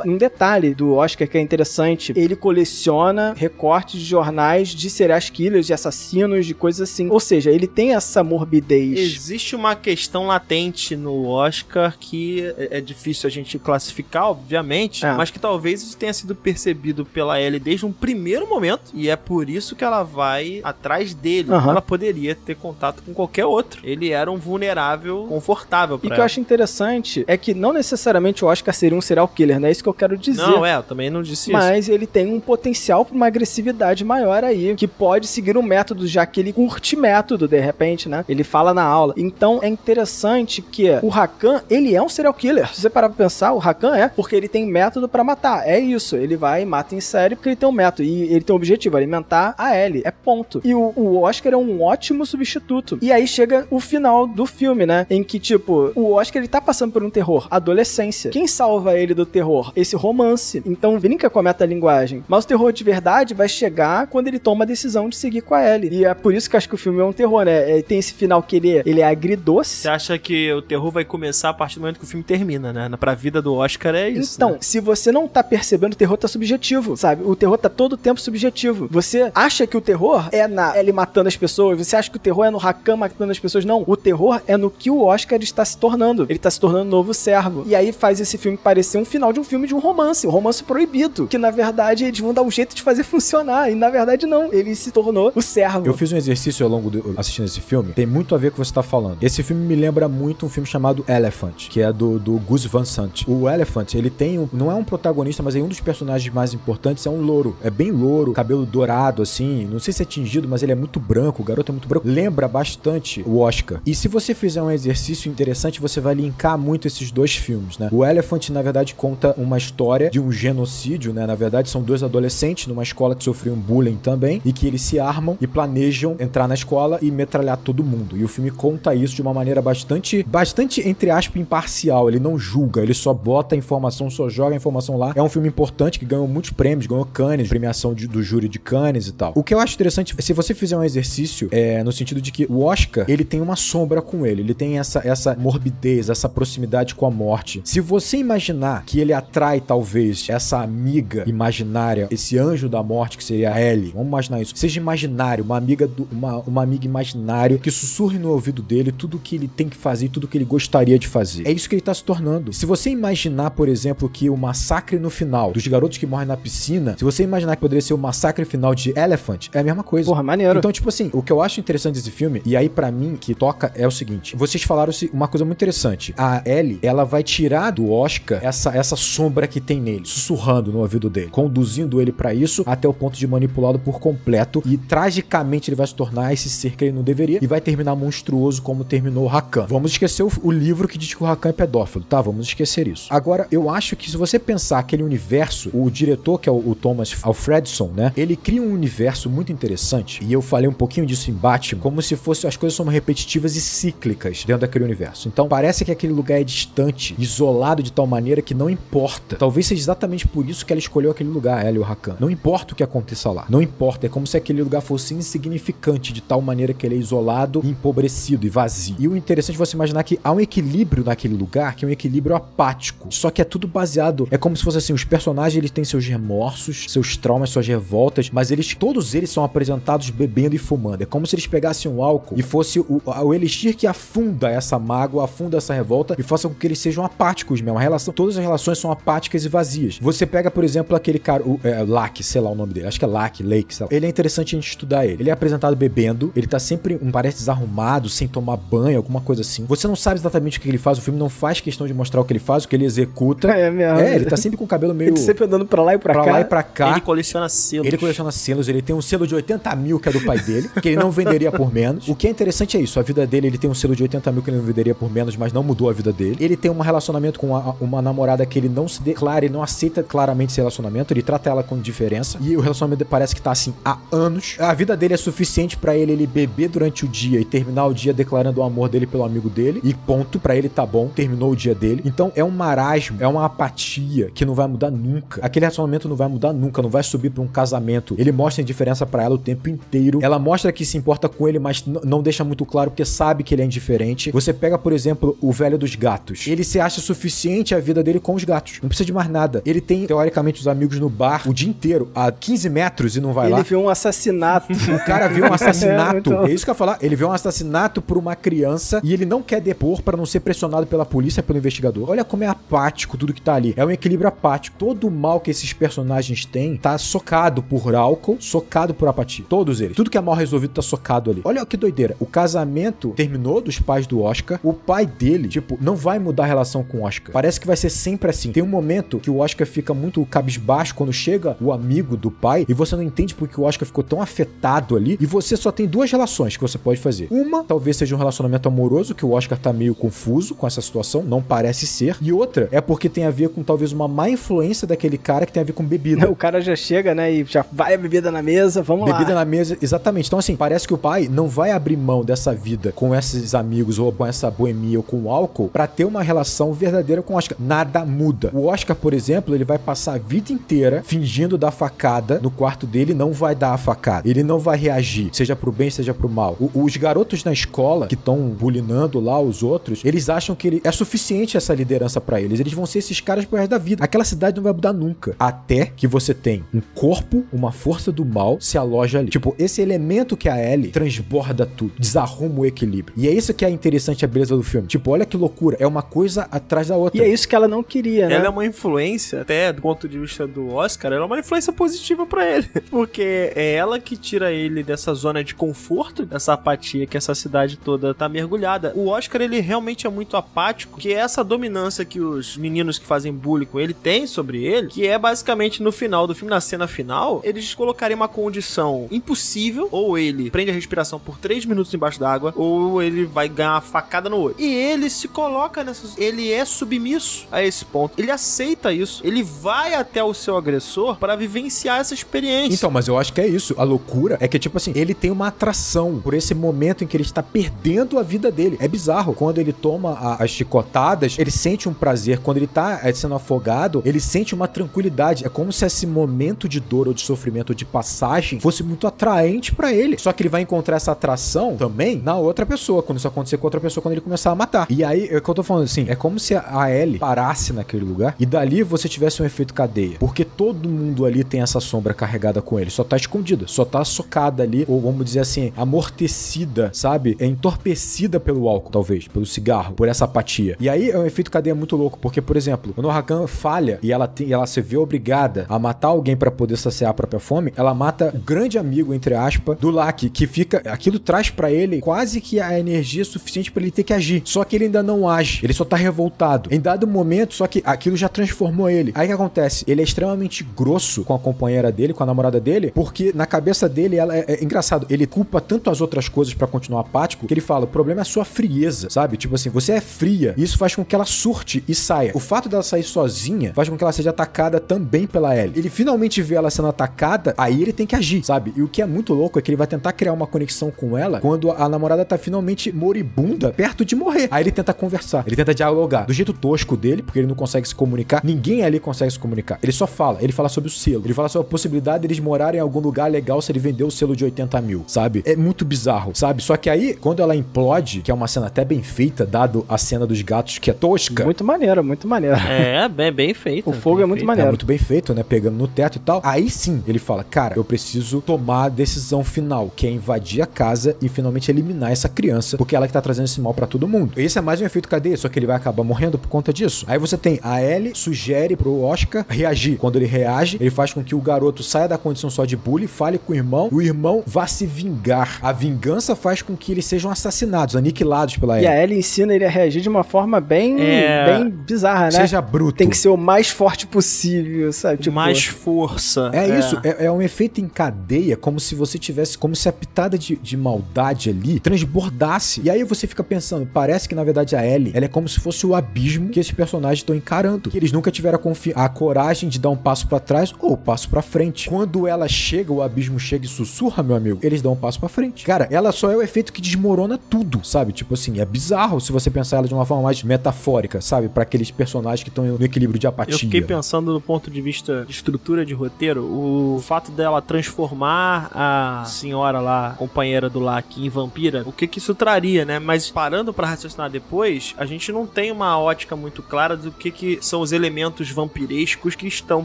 Um detalhe do Oscar que é interessante, ele coleciona recortes de jornais de serial killers, de assassinos, de coisas assim. Ou seja, ele tem essa morbidez. Existe uma questão latente no Oscar que é é difícil a gente classificar, obviamente, É. mas que talvez isso tenha sido percebido pela Ellie desde um primeiro momento, e é por isso que ela vai atrás dele. Aham. Ela poderia ter contato com qualquer outro. Ele era um vulnerável confortável E o que eu acho interessante é que não necessariamente o Oscar seria um serial killer, né? É isso que eu quero dizer. Não, é, eu também não disse isso. Mas ele tem um potencial para uma agressividade maior aí, que pode seguir um método, já que ele curte método, de repente, né? Ele fala na aula. Então é interessante que o Rakan, ele é um serial killer. Se você parar pra pensar, o Rakan é, porque ele tem método para matar. É isso. Ele vai e mata em série porque ele tem um método. E ele tem um objetivo, alimentar a Ellie. É ponto. E o, o Oscar é um ótimo substituto. E aí chega o final do filme, né? Em que, tipo, o Oscar ele tá passando por um terror. Adolescência. Quem salva ele do terror? Esse romance. Então brinca com a metalinguagem. Mas o terror de verdade vai chegar quando ele toma a decisão de seguir com a Ellie. E é por isso que eu acho que o filme é um terror, né? É, Tem esse final que ele, ele é agridoce. Você acha que o terror vai começar a partir do momento que o filme termina, né? Pra vida do Oscar é isso. Então, né? se você não tá percebendo, o terror tá subjetivo, sabe? O terror tá todo o tempo subjetivo. Você acha que o terror é na Ellie matando as pessoas, você acha que o terror é no Rakan matando as pessoas. Não, o terror é no que o Oscar está se tornando. Ele tá se tornando um novo servo. E aí faz esse filme parecer um final de um filme de um romance, um romance proibido. Que na verdade eles vão dar um jeito de fazer (laughs) funcionar. E na verdade não, ele se tornou o servo. Eu fiz um exercício ao longo do assistindo esse filme, tem muito a ver com o que você tá falando. Esse filme me lembra muito um filme chamado Elephant, que é do, do Gus Van Sant. O Elephant, ele tem um, não é um protagonista, mas é um dos personagens mais importantes, é um louro. É bem louro, cabelo dourado assim, não sei se é tingido, mas ele é muito branco, o garoto é muito branco. Lembra bastante o Oscar. E se você fizer um exercício interessante, você vai linkar muito esses dois filmes, né? O Elephant, na verdade, conta uma história de um genocídio, né? Na verdade, são dois adolescentes numa escola que sofriam bullying também e que eles se armam e planejam entrar na escola e metralhar todo mundo. E o filme conta isso de uma maneira bastante, bastante entre aspas imparcial. Ele não julga, ele só bota a informação, só joga a informação lá. É um filme importante que ganhou muitos prêmios, ganhou Cannes, premiação de- do júri de Cannes e tal. O que eu acho interessante, se você fizer um exercício, é no sentido de que o Oscar, ele tem uma sombra com ele, ele tem essa, essa morbidez, essa proximidade com a morte. Se você imaginar que ele atrai talvez essa amiga imaginária, esse anjo da morte que seria a Ellie, vamos imaginar isso, seja imaginário, uma amiga do, uma, uma amiga imaginária que sussurre no ouvido dele tudo que ele tem que fazer, tudo que ele gostaria de fazer. É isso que ele tá se tornando. Se você imaginar, por exemplo, que o massacre no final dos garotos que morrem na piscina, se você imaginar que poderia ser o massacre final de Elephant, é a mesma coisa. Porra, maneiro. Então, tipo assim, o que eu acho interessante desse filme, e aí pra mim que toca é o seguinte: vocês falaram uma coisa muito interessante. A Ellie, ela vai tirar do Oscar essa, essa sombra que tem nele, sussurrando no ouvido dele, conduzindo ele para isso até o ponto de manipulá-lo por completo e tragicamente ele vai se tornar esse ser que ele não deveria e vai terminar monstruoso como terminou o Rakan. Vamos esquecer o, o livro que diz que o Rakan é pedófilo, tá? Vamos esquecer isso. Agora, eu acho que se você pensar aquele universo, o diretor que é o, o Thomas Alfredson, né? Ele cria um universo muito interessante e eu falei um pouquinho disso em Batman, como se fosse as coisas são repetitivas e cíclicas dentro daquele universo. Então parece que aquele lugar é distante, isolado de tal maneira que não importa. Talvez seja exatamente por isso que ela escolheu aquele lugar, ela e o Rakan. Não importa o que aconteça lá. Não importa. É como se aquele lugar fosse insignificante de tal maneira que ele é isolado, empobrecido e vazio. E o interessante é você imaginar que há um equilíbrio naquele lugar, que é um equilíbrio apático. Só que é tudo baseado. É como se fosse assim: os personagens eles têm seus remorsos, seus traumas, suas revoltas, mas eles todos eles são apresentados bebendo e fumando. É como se eles pegassem um álcool e fosse o, o elixir que afunda essa mágoa, afunda essa revolta e faça com que eles sejam apáticos mesmo. A relação, todas as relações são apáticas e vazias. Você pega, por exemplo, aquele cara, o é, Lack, sei lá o nome dele, acho que é Lack, Lake, sei lá. Ele é interessante a gente estudar ele. Ele é apresentado bebendo, ele tá sempre, um, parece desarrumado, sem tomar banho, alguma coisa assim. Você não sabe exatamente o que ele faz, o filme não faz questão de mostrar o que ele faz, o que ele executa. É mesmo. É, ele tá sempre com o cabelo meio. Ele sempre andando pra lá e pra, pra cá. lá e pra cá. Ele coleciona selos. Ele coleciona selos, ele tem um selo de 80 mil que é do pai dele, que ele não venderia por menos. O que é interessante é isso, a vida dele, ele tem um selo de 80 mil que ele não venderia por menos, mas não mudou a vida dele. Ele tem um relacionamento com uma, uma namorada que ele não se declara, ele não aceita claramente esse relacionamento, ele trata ela com diferença. E o relacionamento parece que tá assim há anos. A vida dele é suficiente para ele ele beber durante o dia e terminar o dia declarando o amor dele pelo amigo dele. E ponto, para ele tá bom, terminou o dia dele. Então é um marasmo, é uma apatia que não vai mudar nunca. Aquele relacionamento não vai mudar nunca, não vai subir para um casamento. Ele mostra indiferença para ela o tempo inteiro. Ela mostra que se importa com ele, mas não deixa muito claro porque sabe que ele é indiferente. Você pega, por exemplo, o velho dos gatos. Ele se acha suficiente a vida dele com os gatos. Não precisa de mais nada. Ele tem, teoricamente, os amigos no bar o dia inteiro, a 15 metros e não vai Ele lá. viu um assassinato. (laughs) O cara viu um assassinato. (laughs) É, muito- é isso que eu ia falar. Ele viu um assassinato por uma criança e ele não quer depor para não ser pressionado pela polícia, pelo investigador. Olha como é apático tudo que tá ali. É um equilíbrio apático. Todo o mal que esses personagens têm tá socado por álcool, socado por apatia. Todos eles. Tudo que é mal resolvido tá socado ali. Olha que doideira. O casamento terminou dos pais do Oscar. O pai dele, tipo, não vai mudar a relação com o Oscar. Parece que vai ser sempre assim. Tem um momento que o Oscar fica muito cabisbaixo quando chega o amigo do pai e você não entende porque o Oscar ficou tão afetado ali. E você só tem duas relações que você pode fazer. Uma, talvez seja um relacionamento amoroso, que o Oscar tá meio confuso com essa situação, não parece ser. E outra é porque tem a ver com talvez uma má influência daquele cara que tem a ver com bebida. (laughs) o cara já chega, né, e já vai a bebida na mesa, vamos Bebida lá. na mesa, exatamente. Então, assim, parece que o pai não vai abrir mão dessa vida com esses amigos ou com essa boemia ou com o álcool pra ter uma relação verdadeira com o Oscar. Nada muda. O Oscar, por exemplo, ele vai passar a vida inteira fingindo dar facada no quarto dele não vai dar a facada. Ele não vai reagir, seja pro bem, seja pro mal. O- os garotos na escola que estão bulinando lá os outros, eles acham que ele é suficiente essa liderança pra eles. Eles vão ser esses caras pro resto da vida. Aquela cidade não vai mudar nunca. Até que você tem um corpo, uma força do mal se aloja ali. Tipo, esse elemento que é a Ellie transborda tudo, desarruma o equilíbrio. E é isso que é interessante a beleza do filme. Tipo, olha que loucura. É uma coisa atrás da outra. E é isso que ela não queria, né? Ela é uma influência, até do ponto de vista do Oscar, ela é uma influência positiva pra ele. (laughs) Porque é ela que tira ele dessa zona de conforto, dessa apatia que essa cidade toda tá mergulhada. O Oscar, ele realmente é muito apático, que é essa dominância que os meninos que fazem bullying com ele têm sobre ele, que é basicamente no final do filme, na cena final, eles colocariam uma condição impossível, ou ele prende a respiração por 3 minutos embaixo d'água, ou ele vai ganhar uma facada no olho. E ele se coloca nessa. Ele é submisso a esse ponto. Ele aceita isso. Ele vai até o seu agressor para vivenciar essa experiência. Então, mas eu acho que é isso. A loucura é que, tipo assim, ele tem uma atração por esse momento em que ele está perdendo a vida dele. É bizarro. Quando ele toma a- as chicotadas, ele sente um prazer. Quando ele tá eh, sendo afogado, ele sente uma tranquilidade. É como se esse momento de dor ou de sofrimento ou de passagem fosse muito atraente pra ele. Só que ele vai encontrar essa atração também na outra pessoa. Quando isso acontecer com outra pessoa, quando ele começar a matar. E aí, é o que eu tô falando assim, é como se a Ellie parasse naquele lugar e dali você tivesse um efeito cadeia. Porque todo mundo ali tem essa sombra carregada com ele. Só tá escondida, só tá socada ali, ou vamos dizer assim, amortecida, sabe? É entorpecida pelo álcool, talvez, pelo cigarro, por essa apatia. E aí é um efeito cadeia muito louco, porque, por exemplo, quando o Hakan falha e ela, tem, ela se vê obrigada a matar alguém pra poder saciar a própria fome, ela mata o grande amigo, entre aspas, do Laki, que fica. Aquilo traz pra ele quase que a energia suficiente pra ele ter que agir. Só que ele ainda não age, ele só tá revoltado. Em dado momento, só que que aquilo já transformou ele. Aí o que acontece? Ele é extremamente grosso com a companheira dele, com a namorada dele, porque na cabeça dele ela é, é engraçado. Ele culpa tanto as outras coisas para continuar apático que ele fala: o problema é a sua frieza, sabe? Tipo assim, você é fria. E isso faz com que ela surte e saia. O fato dela sair sozinha faz com que ela seja atacada também pela Ellie. Ele finalmente vê ela sendo atacada, aí ele tem que agir, sabe? E o que é muito louco é que ele vai tentar criar uma conexão com ela quando a namorada tá finalmente moribunda, perto de morrer. Aí ele tenta conversar, ele tenta dialogar do jeito tosco dele, porque ele não consegue se comunicar. Ninguém ali consegue se comunicar. Ele só fala, ele fala sobre o selo, ele fala sobre a possibilidade deles morarem em algum lugar legal se ele vender o selo de 80 mil, sabe? É muito bizarro, sabe? Só que aí, quando ela implode, que é uma cena até bem feita, dado a cena dos gatos que é tosca. Muito maneiro, muito maneiro. É, bem, bem feito. O fogo é muito feito. maneiro. É muito bem feito, né? Pegando no teto e tal. Aí sim, ele fala: Cara, eu preciso tomar a decisão final, que é invadir a casa e finalmente eliminar essa criança, porque é ela que tá trazendo esse mal para todo mundo. Esse é mais um efeito cadeia, só que ele vai acabar morrendo por conta disso. Aí você tem a Ellie sugere pro Oscar reagir. Quando ele reage, ele faz com que o garoto saia da condição só de bully, fale com o irmão, e o irmão vá se vingar. A vingança faz com que eles sejam assassinados, aniquilados pela E Ellie. a Ellie ensina ele a reagir de uma forma bem, É. bem bizarra, né? Seja bruto. Tem que ser o mais forte possível, sabe? Tipo, Mais força. É, isso, é, é um efeito em cadeia, como se você tivesse, como se a pitada de, de maldade ali transbordasse. E aí você fica pensando, parece que na verdade a Ellie, ela é como se fosse o abismo que esses personagens estão encarando. Que eles nunca tiveram a, confi- a coragem de dar um passo pra trás ou um passo pra frente. Quando ela chega, o abismo chega e sussurra, meu amigo, eles dão um passo pra frente. Cara, ela só é o efeito que desmorona tudo, sabe? Tipo assim, é bizarro se você pensar ela de uma forma mais metafórica, sabe? Pra aqueles personagens que estão no equilíbrio de apatia. Eu fiquei pensando do ponto de vista de estrutura de roteiro, o fato dela transformar a senhora lá, companheira do Laki, em vampira, o que que isso traria, né? Mas parando pra raciocinar depois, a gente não tem uma ótica muito clara do que que são os elementos vampirescos que estão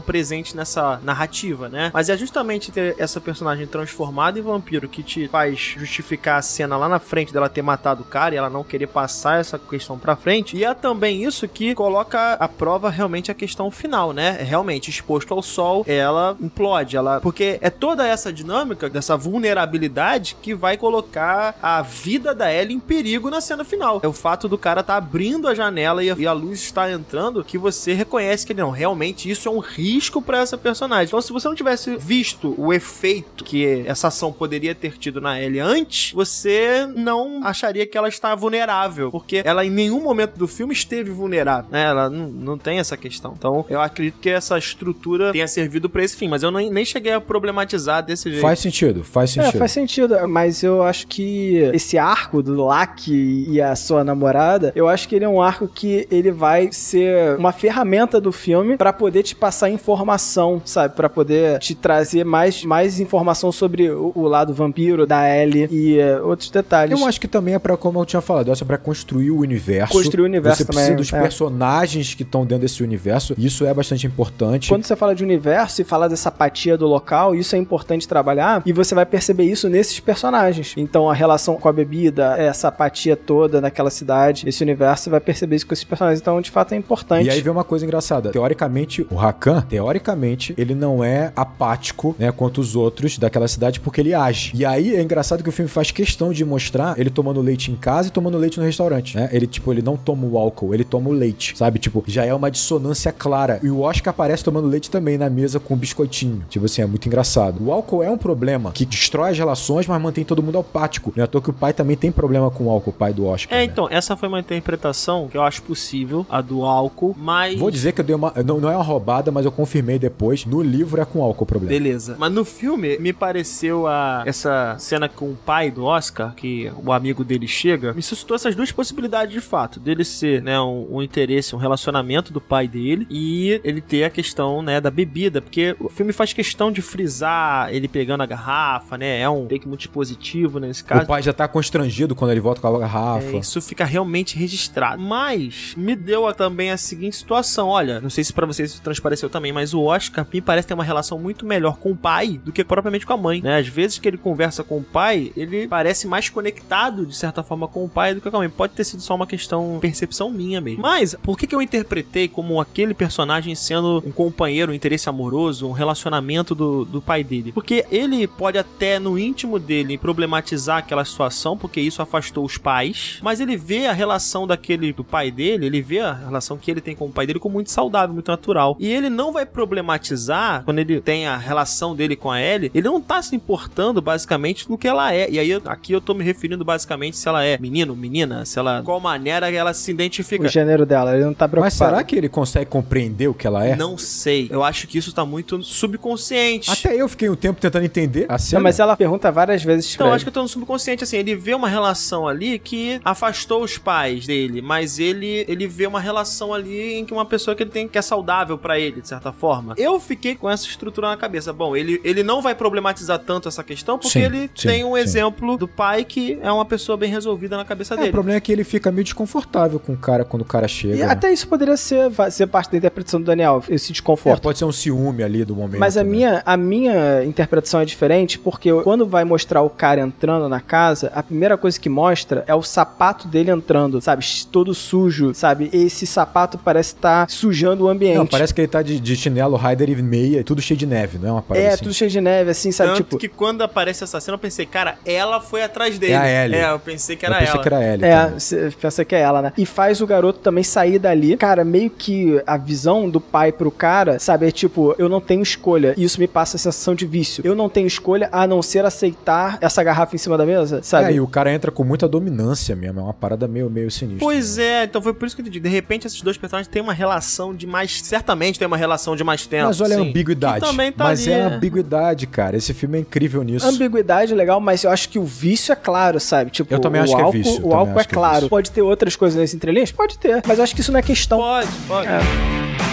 presentes nessa narrativa, né? Mas é justamente ter essa personagem transformada em vampiro que te faz justificar a cena lá na frente dela ter matado o cara e ela não querer passar essa questão pra frente. E é também isso que coloca à prova realmente a questão final, né? É Realmente, exposto ao sol, ela implode, ela. Porque é toda essa dinâmica dessa vulnerabilidade que vai colocar a vida da Ellie em perigo na cena final. É o fato do cara tá abrindo a janela e a, e a luz está entrando que você reconhece que não, realmente isso é um risco pra essa personagem. Então, se você não tivesse visto o efeito que essa ação poderia ter tido na Ellie antes, você não acharia que ela está vulnerável, porque ela em nenhum momento do filme esteve vulnerável, né? Ela não, não tem essa questão. Então, eu acredito que essa estrutura tenha servido pra esse fim, mas eu nem, nem cheguei a problematizar desse jeito. Faz sentido, faz É, sentido. faz sentido, mas eu acho que esse arco do Laki e a sua namorada, eu acho que ele é um arco que ele vai ser uma ferramenta do filme pra poder te passar informação, sabe? Pra poder te trazer mais, mais informação sobre o, o lado vampiro da Ellie e eh, outros detalhes. Eu acho que também é pra, como eu tinha falado, é pra construir o universo. Construir o universo Você precisa também, dos é. personagens que estão dentro desse universo. Isso é bastante importante. Quando você fala de universo e fala dessa apatia do local, isso é importante trabalhar e você vai perceber isso nesses personagens. Então a relação com a bebida, essa apatia toda naquela cidade, esse universo, você vai perceber isso com esses personagens. Então, de fato, é importante. E aí vem uma coisa engraçada. Teoricamente, o Rakan, teoricamente, ele não é apático, né, quanto os outros daquela cidade porque ele age. E aí é engraçado que o filme faz questão de mostrar ele tomando leite em casa e tomando leite no restaurante, né? Ele tipo, ele não toma o álcool, ele toma o leite, sabe? Tipo, já é uma dissonância clara. E o Oscar aparece tomando leite também na mesa com um biscoitinho. Tipo assim, é muito engraçado. O álcool é um problema que destrói as relações, mas mantém todo mundo apático. Não é à toa que o pai também tem problema com o álcool, o pai do Oscar. É, né? então, essa foi uma interpretação que eu acho possível, a do álcool, mas. Vou dizer que eu dei uma. Não, não é uma roubada, mas eu confirmei depois. No livro é com álcool o problema. Beleza. Mas no filme, me pareceu a essa cena com o pai do Oscar, que o amigo dele chega, me suscitou essas duas possibilidades de fato. Dele ser, né, um, um interesse, um relacionamento do pai dele e ele ter a questão, né, da bebida. Porque o filme faz questão de frisar ele pegando a garrafa, né? É um take muito positivo nesse caso. O pai já tá constrangido quando ele volta com a garrafa. É, isso fica realmente registrado. Mas me deu também a seguinte situação: olha, não sei se pra vocês isso transpareceu também, mas o Oscar me parece ter uma relação muito melhor com o pai do que propriamente com a mãe. Né? Às vezes que ele conversa com o pai, ele parece mais conectado de certa forma com o pai do que com a mãe. Pode ter sido só uma questão, percepção minha mesmo. Mas por que, que eu interpretei como aquele personagem sendo um companheiro, um interesse amoroso, um relacionamento do, do pai dele? Porque ele pode até no íntimo dele problematizar aquela situação, porque isso afastou os pais, mas ele vê a relação daquele do pai dele, ele vê a relação que ele ele tem com o pai dele como muito saudável, muito natural. E ele não vai problematizar quando ele tem a relação dele com a Ellie, ele não tá se importando basicamente no que ela é. E aí aqui eu tô me referindo basicamente se ela é menino, menina, se ela qual maneira ela se identifica. O gênero dela, ele não tá preocupado. Mas será que ele consegue compreender o que ela é? Não sei. Eu acho que isso tá muito subconsciente. Até eu fiquei um tempo tentando entender a cena. Não, mas ela pergunta várias vezes Então, pra acho que eu tô no subconsciente, assim, ele vê uma relação ali que afastou os pais dele, mas ele ele vê uma relação ali em que uma pessoa que ele tem que é saudável pra ele, de certa forma. Eu fiquei com essa estrutura na cabeça. Bom, ele, ele não vai problematizar tanto essa questão porque Sim, ele sim, tem um sim. exemplo do pai que é uma pessoa bem resolvida na cabeça É, o dele. problema é que ele fica meio desconfortável com o cara quando o cara chega. E até isso poderia ser, ser parte da interpretação do Daniel, esse É, desconforto. pode ser um ciúme ali do momento. Mas a né? minha, a minha interpretação é diferente, porque quando vai mostrar o cara entrando na casa, a primeira coisa que mostra é o sapato dele entrando, sabe? Todo sujo, sabe? Esse sapato parece estar sujando o ambiente. Não, parece que ele tá de, de chinelo, rider e meia, tudo cheio de neve, não é uma parada É, assim? tudo cheio de neve, assim, sabe? Tanto tipo. que quando aparece essa cena, eu pensei, cara, ela foi atrás dele. É a Ellie. É, eu pensei que Eu era pensei ela. que era a Ellie É, também. você pensa que é ela, né? E faz o garoto também sair dali. Cara, meio que a visão do pai pro cara, sabe? É tipo, eu não tenho escolha. E isso me passa a sensação de vício. Eu não tenho escolha a não ser aceitar essa garrafa em cima da mesa, sabe? É, e o cara entra com muita dominância mesmo, é uma parada meio, meio sinistra. Pois é, então foi por isso que eu entendi. De repente, esses dois personagens têm uma relação de mais. Certamente tem uma relação de mais tempo. Mas olha a sim. ambiguidade. Que também tá mas ali, é a é. ambiguidade, cara. Esse filme é incrível nisso. Ambiguidade é legal, mas eu acho que o vício é claro, sabe? Tipo, Eu também o acho que é álcool, vício, eu O também álcool é que é claro. vício. Pode ter outras coisas nesse entrelinhas? Pode ter. Mas eu acho que isso não é questão. Pode, pode. É.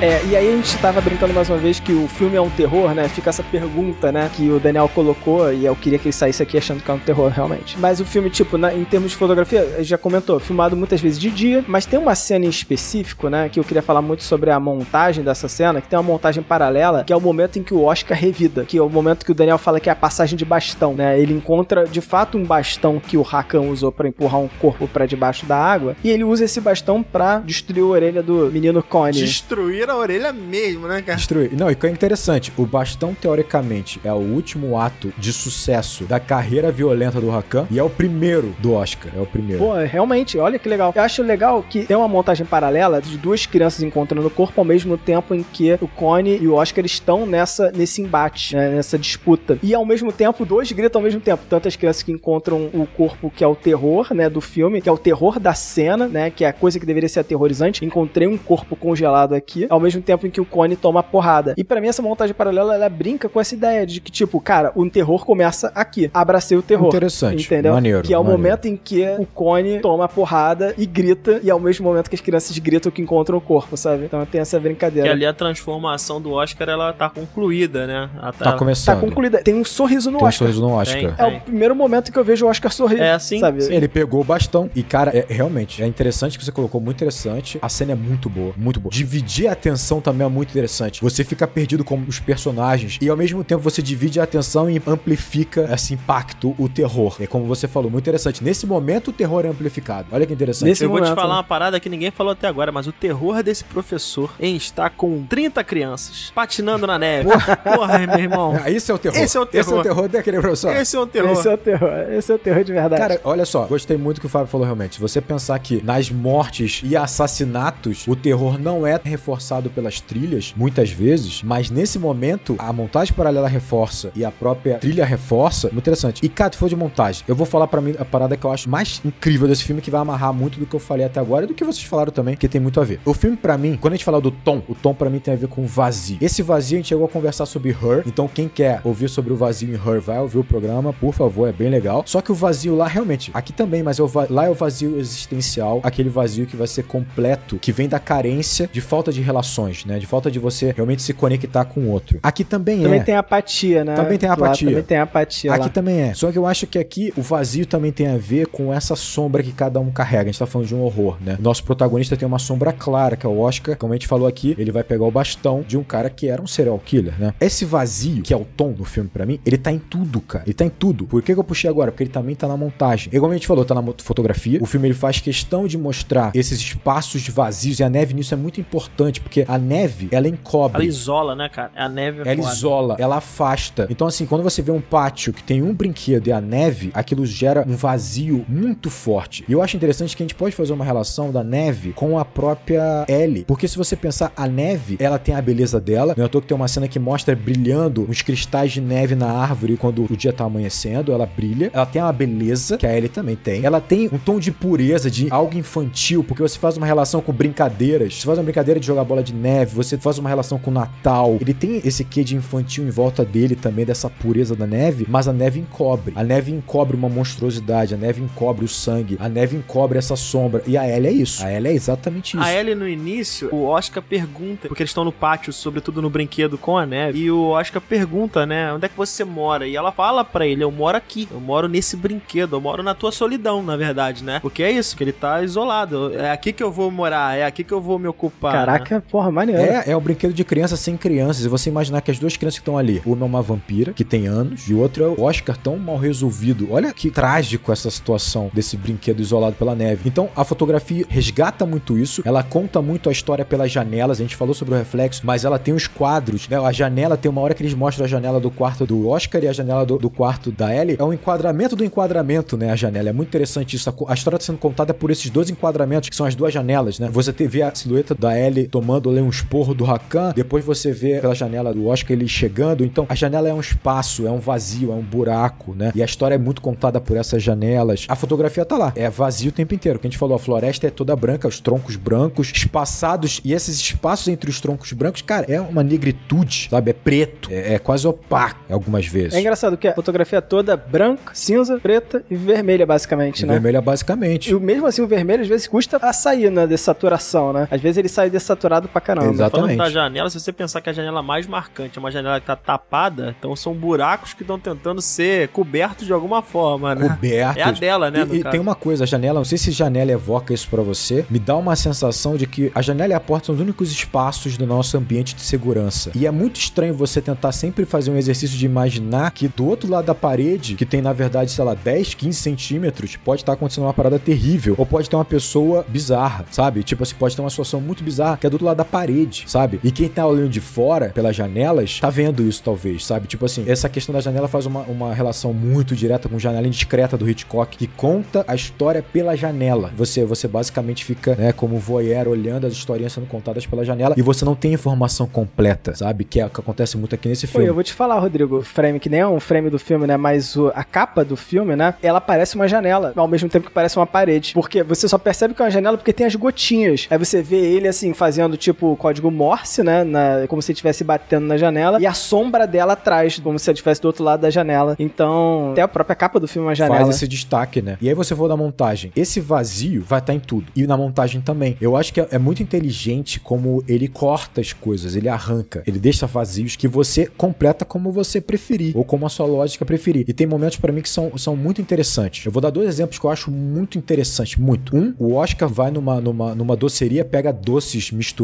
É, e aí a gente tava brincando mais uma vez que o filme é um terror, né? Fica essa pergunta, né? Que o Daniel colocou e eu queria que ele saísse aqui achando que é um terror, realmente. Mas o filme, tipo, na- em termos de fotografia, já comentou, filmado muitas vezes de dia, mas tem uma cena em específico, né? Que eu queria falar muito sobre a montagem dessa cena, que tem uma montagem paralela, que é o momento em que o Oscar revida, que é o momento que o Daniel fala que é a passagem de bastão, né? Ele encontra de fato um bastão que o Rakan usou pra empurrar um corpo pra debaixo da água, e ele usa esse bastão pra destruir a orelha do menino Connie. Destruir a orelha mesmo, né, cara? Destruir. Não, e o que é interessante, o bastão, teoricamente, é o último ato de sucesso da carreira violenta do Rakan e é o primeiro do Oscar. É o primeiro. Pô, realmente, olha que legal. Eu acho legal que tem uma montagem paralela de duas crianças encontrando o corpo ao mesmo tempo em que o Connie e o Oscar estão nessa, nesse embate, né, nessa disputa. E ao mesmo tempo, dois gritam ao mesmo tempo. Tanto as crianças que encontram o corpo, que é o terror, né, do filme, que é o terror da cena, né, que é a coisa que deveria ser aterrorizante. Encontrei um corpo congelado aqui, ao mesmo tempo em que o Connie toma a porrada. E pra mim, essa montagem paralela, ela brinca com essa ideia de que, tipo, cara, o terror começa aqui. Abracei o terror. Interessante. Entendeu? Maneiro, que é o maneiro. momento em que o Cone toma a porrada e grita, e é o mesmo momento que as crianças gritam que encontram o corpo, sabe? Então tem essa Que brincadeira. ali a transformação do Oscar, ela tá concluída, né? Ela Tá Tá começando. concluída. Tem um sorriso no Tem um Oscar. sorriso no Oscar. Tem. É o primeiro momento que eu vejo o Oscar sorrir. É assim, sabe? sim. Ele pegou o bastão e, cara, é, realmente, é interessante que você colocou, muito interessante. A cena é muito boa, muito boa. Dividir a atenção também é muito interessante. Você fica perdido com os personagens e, ao mesmo tempo, você divide a atenção e amplifica esse impacto, o terror. É como você falou, muito interessante. Nesse momento, o terror é amplificado. Olha que interessante. Nesse Eu vou te momento, falar né? uma parada que ninguém falou até agora, mas o terror desse professor em estar com 30 crianças patinando na neve. Porra, meu irmão. (laughs) Ah, Esse é o terror. Esse é o terror. Esse é o terror daquele professor. Esse é o terror. Esse é o terror. Esse é o terror de verdade. Cara, olha só, gostei muito do que o Fábio falou realmente. Se você pensar que nas mortes e assassinatos, o terror não é reforçado pelas trilhas, muitas vezes, mas nesse momento, a montagem paralela reforça e a própria trilha reforça. Muito interessante. E, cara, tu falou de montagem. Eu vou falar pra mim a parada que eu acho mais incrível desse filme, que vai amarrar muito do que eu falei até agora e do que vocês falaram também, que tem muito a ver. O filme, pra mim, quando a gente fala do tom, o tom pra mim tem a ver com vazio. Esse vazio a gente chegou a conversar sobre Her, então quem quer ouvir sobre o vazio em Her, vai ouvir o programa, por favor, é bem legal. Só que o vazio lá, realmente, aqui também, mas va- lá é o vazio existencial, aquele vazio que vai ser completo, que vem da carência de falta de relações, né? De falta de você realmente se conectar com o outro. Aqui também, Também é. tem apatia, né? Também tem Lá apatia. também tem apatia Aqui lá. também é. Só que eu acho que aqui o vazio também tem a ver com essa sombra que cada um carrega. A gente tá falando de um horror, né? Nosso protagonista tem uma sombra clara, que é o Oscar. Como a gente falou aqui, ele vai pegar o bastão de um cara que era um serial killer, né? Esse vazio, que é o tom do filme pra mim, ele tá em tudo, cara. Ele tá em tudo. Por que, que eu puxei agora? Porque ele também tá na montagem. E como a gente falou, tá na fotografia. O filme ele faz questão de mostrar esses espaços vazios e a neve nisso é muito importante, porque porque a neve, ela encobre. Ela isola, né, cara? A neve é Ela foda. isola, ela afasta. Então, assim, quando você vê um pátio que tem um brinquedo e a neve, aquilo gera um vazio muito forte. E eu acho interessante que a gente pode fazer uma relação da neve com a própria Ellie. Porque se você pensar, a neve, ela tem a beleza dela. Não é toa que tem uma cena que mostra brilhando uns cristais de neve na árvore quando o dia tá amanhecendo. Ela brilha. Ela tem uma beleza, que a Ellie também tem. Ela tem um tom de pureza, de algo infantil, porque você faz uma relação com brincadeiras. Você faz uma brincadeira de jogar bola de neve, você faz uma relação com o Natal. Ele tem esse quê de infantil em volta dele também, dessa pureza da neve, mas a neve encobre. A neve encobre uma monstruosidade, a neve encobre o sangue, a neve encobre essa sombra. E a Ellie é isso. A Ellie é exatamente isso. A Ellie no início, o Oscar pergunta, porque eles estão no pátio, sobretudo no brinquedo com a neve, e o Oscar pergunta, né, onde é que você mora? E ela fala pra ele, eu moro aqui, eu moro nesse brinquedo, eu moro na tua solidão, na verdade, né? Porque é isso, que ele tá isolado, é aqui que eu vou morar, é aqui que eu vou me ocupar. né? Caraca, porra, maneiro. É, é um brinquedo de criança sem crianças. E você imaginar que as duas crianças que estão ali, uma é uma vampira, que tem anos, e o outro é o Oscar tão mal resolvido. Olha que trágico essa situação desse brinquedo isolado pela neve. Então, a fotografia resgata muito isso, ela conta muito a história pelas janelas. A gente falou sobre o reflexo, mas ela tem os quadros, né? A janela tem uma hora que eles mostram a janela do quarto do Oscar e a janela do, do quarto da Ellie. É um enquadramento do enquadramento, né? A janela. É muito interessante isso. A, a história tá sendo contada por esses dois enquadramentos, que são as duas janelas, né? Você vê a silhueta da Ellie tomando ali um esporro do Rakan, depois você vê pela janela do Oscar ele chegando. Então, a janela é um espaço, é um vazio, é um buraco, né? E a história é muito contada por essas janelas. A fotografia tá lá. É vazio o tempo inteiro. O que a gente falou, a floresta é toda branca, os troncos brancos, espaçados. E esses espaços entre os troncos brancos, cara, é uma negritude, sabe? É preto. É, é quase opaco algumas vezes. É engraçado que a fotografia é toda branca, cinza, preta e vermelha, basicamente, E né? vermelho é basicamente. E o- mesmo assim, o vermelho às vezes custa a sair na dessaturação, né? Às vezes ele sai dessaturado pra caramba. Exato. Falando Exatamente. da janela, se você pensar que a janela mais marcante é uma janela que tá tapada, então são buracos que estão tentando ser cobertos de alguma forma, né? Cobertos. É a dela, né, no E, e caso. tem uma coisa, a janela, não sei se janela evoca isso pra você, me dá uma sensação de que a janela e a porta são os únicos espaços do nosso ambiente de segurança. E é muito estranho você tentar sempre fazer um exercício de imaginar que do outro lado da parede, que tem na verdade, sei lá, 10, 15 centímetros, pode estar acontecendo uma parada terrível. Ou pode ter uma pessoa bizarra, sabe? Tipo assim, pode ter uma situação muito bizarra que é do outro lado da parede, sabe? E quem tá olhando de fora, pelas janelas, tá vendo isso talvez, sabe? Tipo assim, essa questão da janela faz uma, uma relação muito direta com Janela Indiscreta do Hitchcock, que conta a história pela janela. Você, você basicamente fica, né, como voyeur olhando as historinhas sendo contadas pela janela e você não tem informação completa, sabe? Que é o que acontece muito aqui nesse filme. eu vou te falar, Rodrigo, o frame, que nem é um frame do filme, né? Mas o- a capa do filme, né? Ela parece uma janela, ao mesmo tempo que parece uma parede. Porque você só percebe que é uma janela porque tem as gotinhas. Aí você vê ele, assim, fazendo tipo o código Morse, né? na- como se estivesse batendo na janela. E a sombra dela atrás, como se ele estivesse do outro lado da janela. Então, até a própria capa do filme é uma janela. Faz esse destaque, né? E aí você for da montagem. Esse vazio vai estar em tudo. E na montagem também. Eu acho que é, é muito inteligente como ele corta as coisas, ele arranca. Ele deixa vazios que você completa como você preferir. Ou como a sua lógica preferir. E tem momentos pra mim que são, são muito interessantes. Eu vou dar dois exemplos que eu acho muito interessantes. Muito. Um, o Oscar vai numa, numa, numa doceria, pega doces misturados,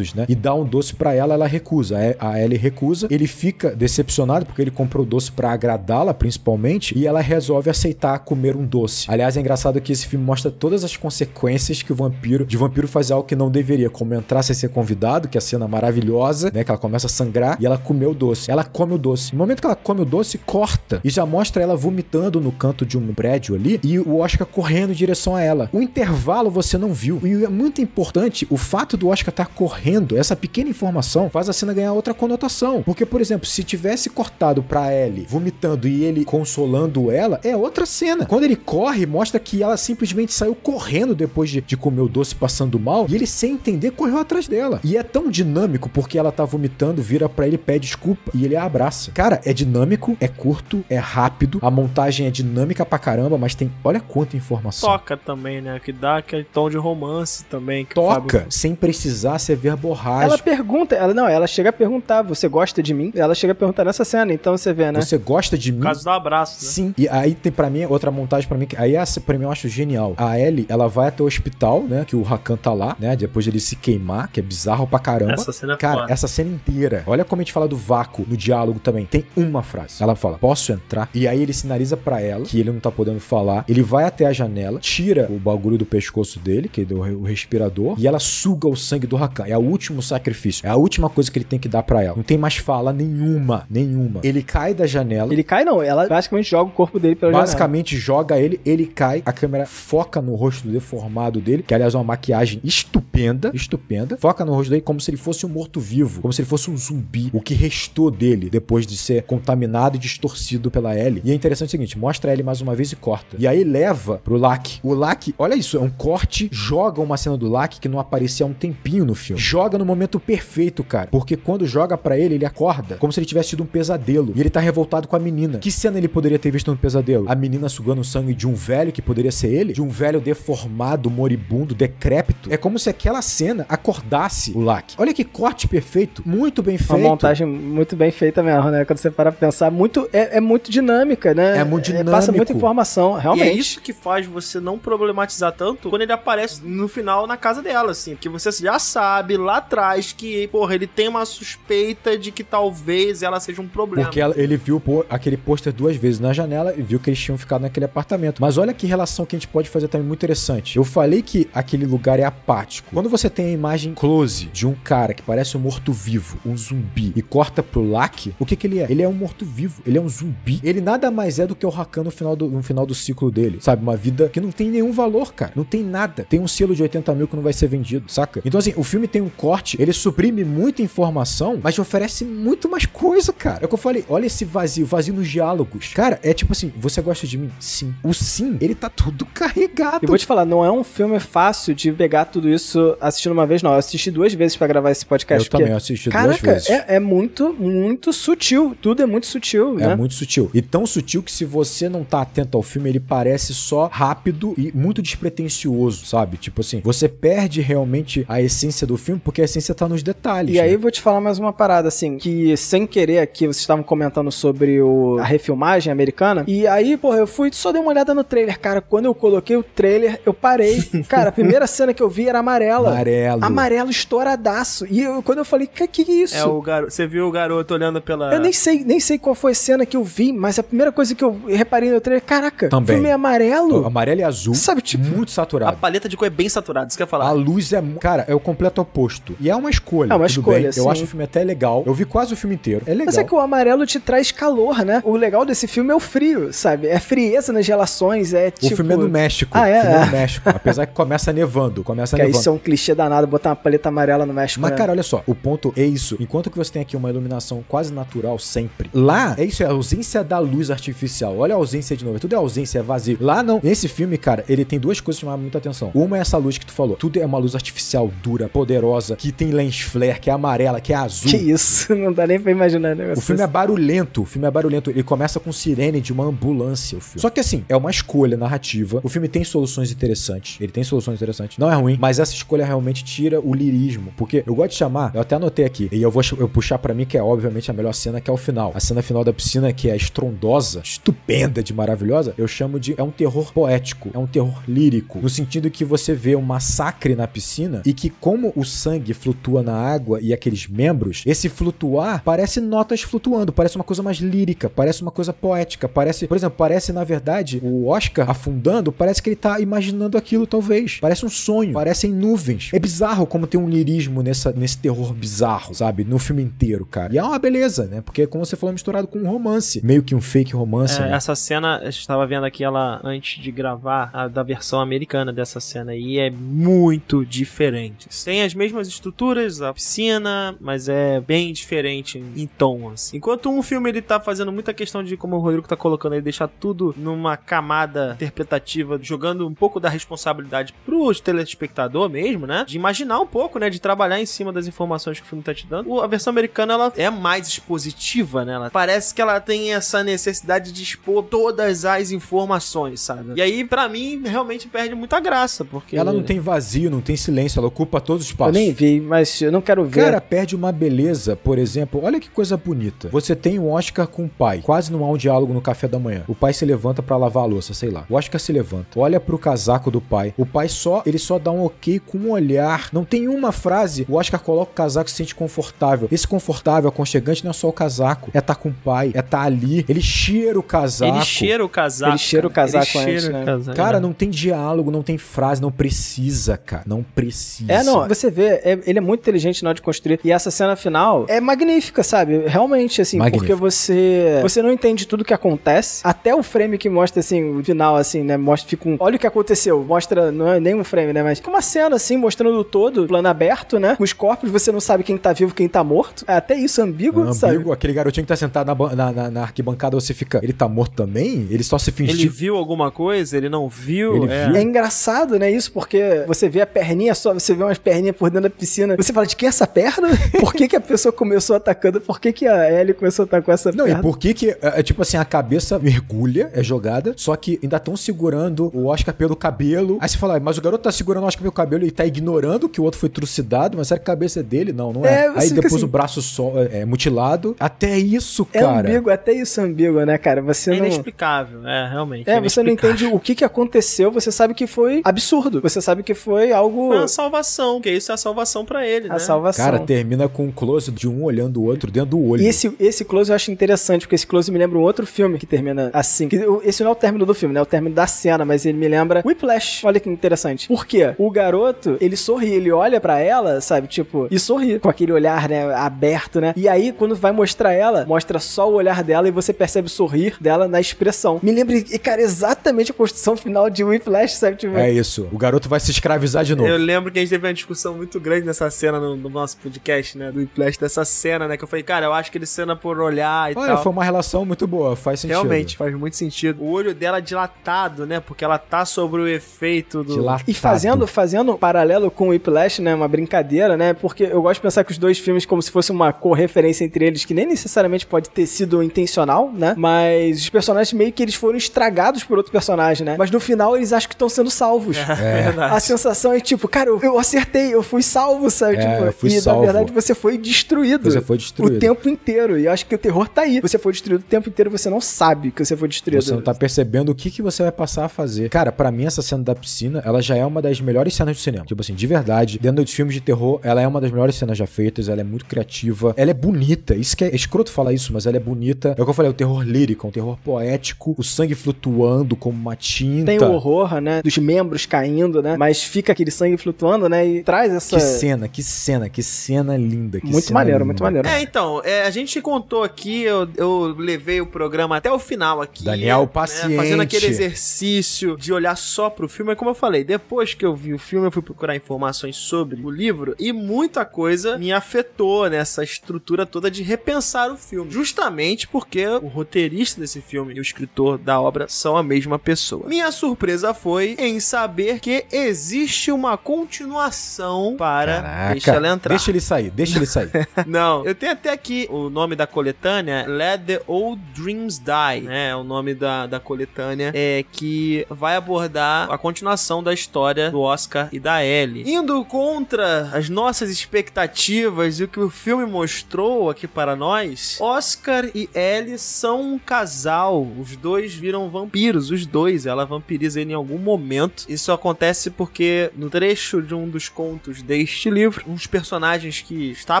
né? E dá um doce pra ela, ela recusa. A a Ellie recusa. Ele fica decepcionado porque ele comprou o doce pra agradá-la, principalmente. E ela resolve aceitar comer um doce. Aliás, é engraçado que esse filme mostra todas as consequências que o vampiro, de vampiro fazer algo que não deveria, como entrar sem ser convidado, que é a cena maravilhosa, né? Que ela começa a sangrar e ela comeu o doce. Ela come o doce. No momento que ela come o doce, corta e já mostra ela vomitando no canto de um prédio ali e o Oscar correndo em direção a ela. O intervalo você não viu. E é muito importante o fato do Oscar estar correndo, essa pequena informação faz a cena ganhar outra conotação. Porque, por exemplo, se tivesse cortado pra Ellie vomitando e ele consolando ela, é outra cena. Quando ele corre, mostra que ela simplesmente saiu correndo depois de, de comer o doce passando mal e ele, sem entender, correu atrás dela. E é tão dinâmico porque ela tá vomitando, vira pra ele, pede desculpa e ele a abraça. Cara, é dinâmico, é curto, é rápido, a montagem é dinâmica pra caramba, mas tem. Olha quanta informação. Toca também, né? Que dá aquele tom de romance também. Toca Fábio- sem precisar ser verborrágico. Ela pergunta, ela não, ela chega a perguntar, você gosta de mim? Ela chega a perguntar nessa cena, então você vê, né? Você gosta de mim? Por causa do abraço, né? Sim. E aí tem pra mim outra montagem pra mim que aí essa pra mim eu acho genial. A Ellie, ela vai até o hospital, né, que o Rakan tá lá, né, depois dele se queimar, que é bizarro pra caramba. Essa cena é Cara, foda. essa cena inteira. Olha como a gente fala do vácuo no diálogo também. Tem uma frase. Ela fala: "Posso entrar?" E aí ele sinaliza pra ela que ele não tá podendo falar. Ele vai até a janela, tira o bagulho do pescoço dele, que é o respirador, e ela suga o sangue do Rakan. É o último sacrifício. É a última coisa que ele tem que dar pra ela. Não tem mais fala nenhuma, nenhuma. Ele cai da janela. Ele cai, não. Ela basicamente joga o corpo dele pela Basicamente joga ele, ele cai, a câmera foca no rosto deformado dele, que aliás é uma maquiagem estupenda, estupenda. Foca no rosto dele como se ele fosse um morto-vivo, como se ele fosse um zumbi, o que restou dele depois de ser contaminado e distorcido pela Ellie. E é interessante o seguinte, mostra ele mais uma vez e corta. E aí leva pro Lack. O Lack, olha isso, é um corte, joga uma cena do Lack que não aparecia há um tempinho no filme. Joga no momento perfeito, cara, porque quando joga para ele, ele acorda como se ele tivesse tido um pesadelo. E ele tá revoltado com a menina. Que cena ele poderia ter visto no pesadelo? A menina sugando o sangue de um velho que poderia ser ele? De um velho deformado, moribundo, decrépito? É como se aquela cena acordasse o Lack. Olha que corte perfeito, muito bem feito. Uma montagem muito bem feita mesmo, né? Quando você para pra pensar, muito, é, é muito dinâmica, né? É muito dinâmico. passa muita informação, realmente. E é isso que faz você não problematizar tanto quando ele aparece no final na casa dela, assim. Porque você já sabe lá atrás que, porra, ele tem uma suspeita de que talvez ela seja um problema. Porque ela- ele viu pô- aquele pôster duas vezes na janela e viu que eles tinham ficado naquele apartamento. Mas olha que relação que a gente pode fazer também muito interessante. Eu falei que aquele lugar é apático. Quando você tem a imagem close de um cara que parece um morto-vivo, um zumbi, e corta pro Lack, o que que ele é? Ele é um morto-vivo, ele é um zumbi. Ele nada mais é do que o Rakan no final do, no final do ciclo dele, sabe? Uma vida que não tem nenhum valor, cara. Não tem nada. Tem um selo de 80 mil que não vai ser vendido, saca? Então, assim, o filme tem um corte, ele suprime muita informação, mas te oferece muito mais coisa, cara. É o que eu falei, olha esse vazio, vazio nos diálogos. Cara, é tipo assim, você gosta de mim? Sim. O sim, ele tá tudo carregado. E vou te falar, não é um filme fácil de pegar tudo isso assistindo uma vez, não. Eu assisti duas vezes pra gravar esse podcast. Eu também porque, assisti duas Caraca, vezes. é, é muito, muito sutil. Tudo é muito sutil, É né? muito sutil. E tão sutil que se você não tá atento ao filme, ele parece só rápido e muito despretensioso, sabe? Tipo assim, você perde realmente a essência do filme porque a essência tá nos detalhes. E aí né? eu vou te falar mais uma parada, assim, que sem querer aqui, vocês estavam comentando sobre o, a refilmagem americana, e aí, porra, eu fui, só dei uma olhada no trailer, cara, quando eu coloquei o trailer, eu parei. (laughs) Cara, a primeira cena que eu vi era amarela. Amarelo. Amarelo estouradaço. E eu- quando eu falei, que que é isso? É o garoto. Você viu o garoto olhando pela. Eu nem sei, nem sei qual foi a cena que eu vi, mas a primeira coisa que eu reparei no trailer, caraca, Também. o filme é amarelo. Amarelo e azul. Sabe, tipo- Muito A saturado. paleta de cor é bem saturada, isso que eu ia A falar. luz é. Cara, é o completo oposto. E é uma escolha. É uma tudo escolha, bem. Eu acho o filme até legal. Eu vi quase o filme inteiro. É legal. Mas é que o amarelo te traz calor, né? O legal desse filme é o frio, sabe? É frieza nas relações, é O tipo... filme é no México. Ah, é? O filme é É. no (laughs) México. Apesar que começa nevando. Começa Que nevando. isso é um clichê danado, botar uma paleta amarela no México. Mas, né? cara, olha só, o ponto é isso. Enquanto que você tem aqui uma iluminação quase natural sempre, lá é isso, é a ausência da luz artificial. Olha a ausência de novo. Tudo é ausência, é vazio. Lá não. Nesse filme, cara, ele tem duas coisas que chamaram muita atenção. Uma é essa luz que tu falou. Tudo é uma luz artificial dura, poderosa, que tem lens flare, que é amarela, que é azul. Que isso, (laughs) não dá nem pra imaginar. Né? O filme é barulhento, o filme é barulhento. Ele começa com sirene de uma ambulância, o filme. Só que assim, é uma escolha narrativa. O filme tem soluções interessantes. Ele tem soluções interessantes. Não é ruim, mas essa escolha realmente tira o lirismo. Porque eu gosto de chamar, eu até anotei aqui, e eu vou eu puxar pra mim que é obviamente a melhor cena, que é o final. A cena final da piscina, que é estrondosa, estupenda de maravilhosa, eu chamo de. É um terror poético, é um terror lírico. No sentido que você vê um massacre na piscina e que, como o sangue flutua na água e aqueles membros, esse flutuar parece notas flutuando, parece uma coisa mais lírica, parece uma coisa poética, parece, por exemplo, parece na verdade o Oscar afundando, parece que ele tá imaginando aquilo talvez, parece um sonho, parecem nuvens. É bizarro como tem um lirismo nessa, nesse terror bizarro, sabe, no filme inteiro, cara. E é uma beleza, né? Porque como você falou, é misturado com um romance, meio que um fake romance, É, né? essa cena, eu estava vendo aqui ela antes de gravar, a da versão americana dessa cena aí, é muito diferente. Tem as mesmas estruturas, a piscina, mas é bem diferente em, tom, assim. Enquanto um filme ele tá fazendo muita questão de, como o Rodrigo tá colocando, ele deixar tudo numa camada interpretativa, jogando um pouco da responsabilidade pro telespectador mesmo, né? De imaginar um pouco, né? De trabalhar em cima das informações que o filme tá te dando. A versão americana, ela é mais expositiva, né? Ela parece que ela tem essa necessidade de expor todas as informações, sabe? E aí, pra mim, realmente perde muita graça, porque... Ela não tem vazio, não tem silêncio, ela ocupa todos os Eu espaços. nem vi, mas eu não quero ver. Cara, perde uma beleza, por exemplo. Olha que coisa bonita. Você tem um Oscar com o pai. Quase não há um diálogo no café da manhã. O pai se levanta pra lavar a louça, sei lá. O Oscar se levanta. Olha pro casaco do pai. O pai só, ele só dá um ok com um olhar. Não tem uma frase. O Oscar coloca o casaco e se sente confortável. Esse confortável, aconchegante, não é só o casaco. É tá com o pai. É tá ali. Ele cheira o casaco. Ele cheira o casaco. Ele cheira o casaco Ele cheira antes, o né? casaco. Cara, não tem diálogo, não tem frase, não precisa, cara. Não precisa. É, não, você vê, é- ele é muito inteligente na hora de construir. E essa cena final é magnífica, sabe? Realmente, assim, Magnífica. porque você você não entende tudo que acontece. Até o frame que mostra, assim, o final, assim, né? Mostra, fica um. Olha o que aconteceu. Mostra, não é nem um frame, né? Mas fica uma cena, assim, mostrando o todo, plano aberto, né? Com os corpos, você não sabe quem tá vivo, quem tá morto. É até isso ambíguo, sabe? Ambíguo, aquele garotinho que tá sentado na, na, na- na arquibancada, você fica. Ele tá morto também? Ele só se Ele fingiu. viu alguma coisa? Ele não viu? Ele é. viu? É engraçado, né? Isso, porque você vê a perninha só, você vê umas perninhas por dentro da piscina. Você fala, de quem é essa perna? (laughs) Por que, que a pessoa começou atacando? Por que, que a Ellie começou a atacar essa Não, perna? e por que que, é, é, tipo assim, a cabeça mergulha, é jogada, só que ainda estão segurando o Oscar pelo cabelo. Aí você fala, "Ah, mas o garoto tá segurando o Oscar pelo cabelo e tá ignorando que o outro foi trucidado, mas será que a cabeça é dele? Não, não é. É, Aí depois assim- o braço só é, é mutilado. Até isso, É cara. ambíguo, até isso é ambíguo, né, cara? Você É não. inexplicável, é, realmente. É, você não entende o que, que aconteceu, você sabe que foi absurdo. Você sabe que foi algo. Foi uma salvação, que isso é a salvação pra ele, a né? salvação. Cara, termina com um close de um olhando o outro dentro do olho. E esse, esse close eu acho interessante, porque esse close me lembra um outro filme que termina assim. Que esse não é o término do filme, né? É o término da cena, mas ele me lembra Whiplash. Olha que interessante. Por quê? O garoto, ele sorri, ele olha pra ela, sabe? Tipo, e sorri. Com aquele olhar, né? Aberto, né? E aí, quando vai mostrar ela, mostra só o olhar dela e você percebe o sorrir dela na expressão. Me lembra, e, cara, exatamente a construção final de Whiplash, sabe? Tipo, É isso. O garoto vai se escravizar de novo. Eu lembro que a gente teve uma discussão muito grande nessa cena no, no nosso podcast, né? Do Whiplash, dessa cena, né? Que eu falei, cara, eu acho que ele cena por olhar e Olha, tal. foi uma relação muito boa, faz sentido. Realmente, faz muito sentido. O olho dela dilatado, né? Porque ela tá sobre o efeito do. Dilatado. E fazendo, fazendo um paralelo com o Whiplash, né? Uma brincadeira, né? Porque eu gosto de pensar que os dois filmes como se fosse uma correferência entre eles, que nem necessariamente pode ter sido intencional, né? Mas os personagens meio que eles foram estragados por outro personagem, né? Mas no final eles acham que estão sendo salvos. (laughs) É verdade. A sensação é tipo, cara, eu, eu acertei, eu fui salvo, sabe? É, tipo, eu fui e salvo. na verdade você foi destruído. Você foi destruído. O tempo inteiro. E eu acho que o terror tá aí. Você foi destruído o tempo inteiro, você não sabe que você foi destruído. Você não tá percebendo o que, que você vai passar a fazer. Cara, pra mim, essa cena da piscina, ela já é uma das melhores cenas do cinema. Tipo assim, de verdade, dentro dos filmes de terror, ela é uma das melhores cenas já feitas, ela é muito criativa, ela é bonita. Isso que é, é escroto falar isso, mas ela é bonita. É o que eu falei, o terror lírico, um terror poético, o sangue flutuando como uma tinta. Tem o horror, né? Dos membros caindo, né? Mas fica aquele sangue flutuando, né? E traz essa. Que cena, que cena, que cena linda. Que Muito cena maneiro, linda. muito maneiro. É, então, é, a gente contou aqui, eu, eu levei o programa até o final aqui. Daniel, né, paciente. fazendo aquele exercício de olhar só pro filme. É como eu falei, depois que eu vi o filme, eu fui procurar informações sobre o livro e muita coisa me afetou nessa estrutura toda de repensar o filme. Justamente porque o roteirista desse filme e o escritor da obra são a mesma pessoa. Minha surpresa foi em saber que existe uma continuação para Caraca, Deixa ela entrar. Deixa ele sair, deixa ele sair. (laughs) Não, eu tenho até aqui o nome da coletânea, Let the Old Dreams Die, né? É o nome da, da coletânea, é que vai abordar a continuação da história do Oscar e da Ellie. Indo contra as nossas expectativas e o que o filme mostrou aqui para nós, Oscar e Ellie são um casal. Os dois viram vampiros, os dois. Ela vampiriza ele em algum momento. Isso acontece porque no trecho de um dos contos deste livro, uns personagens que está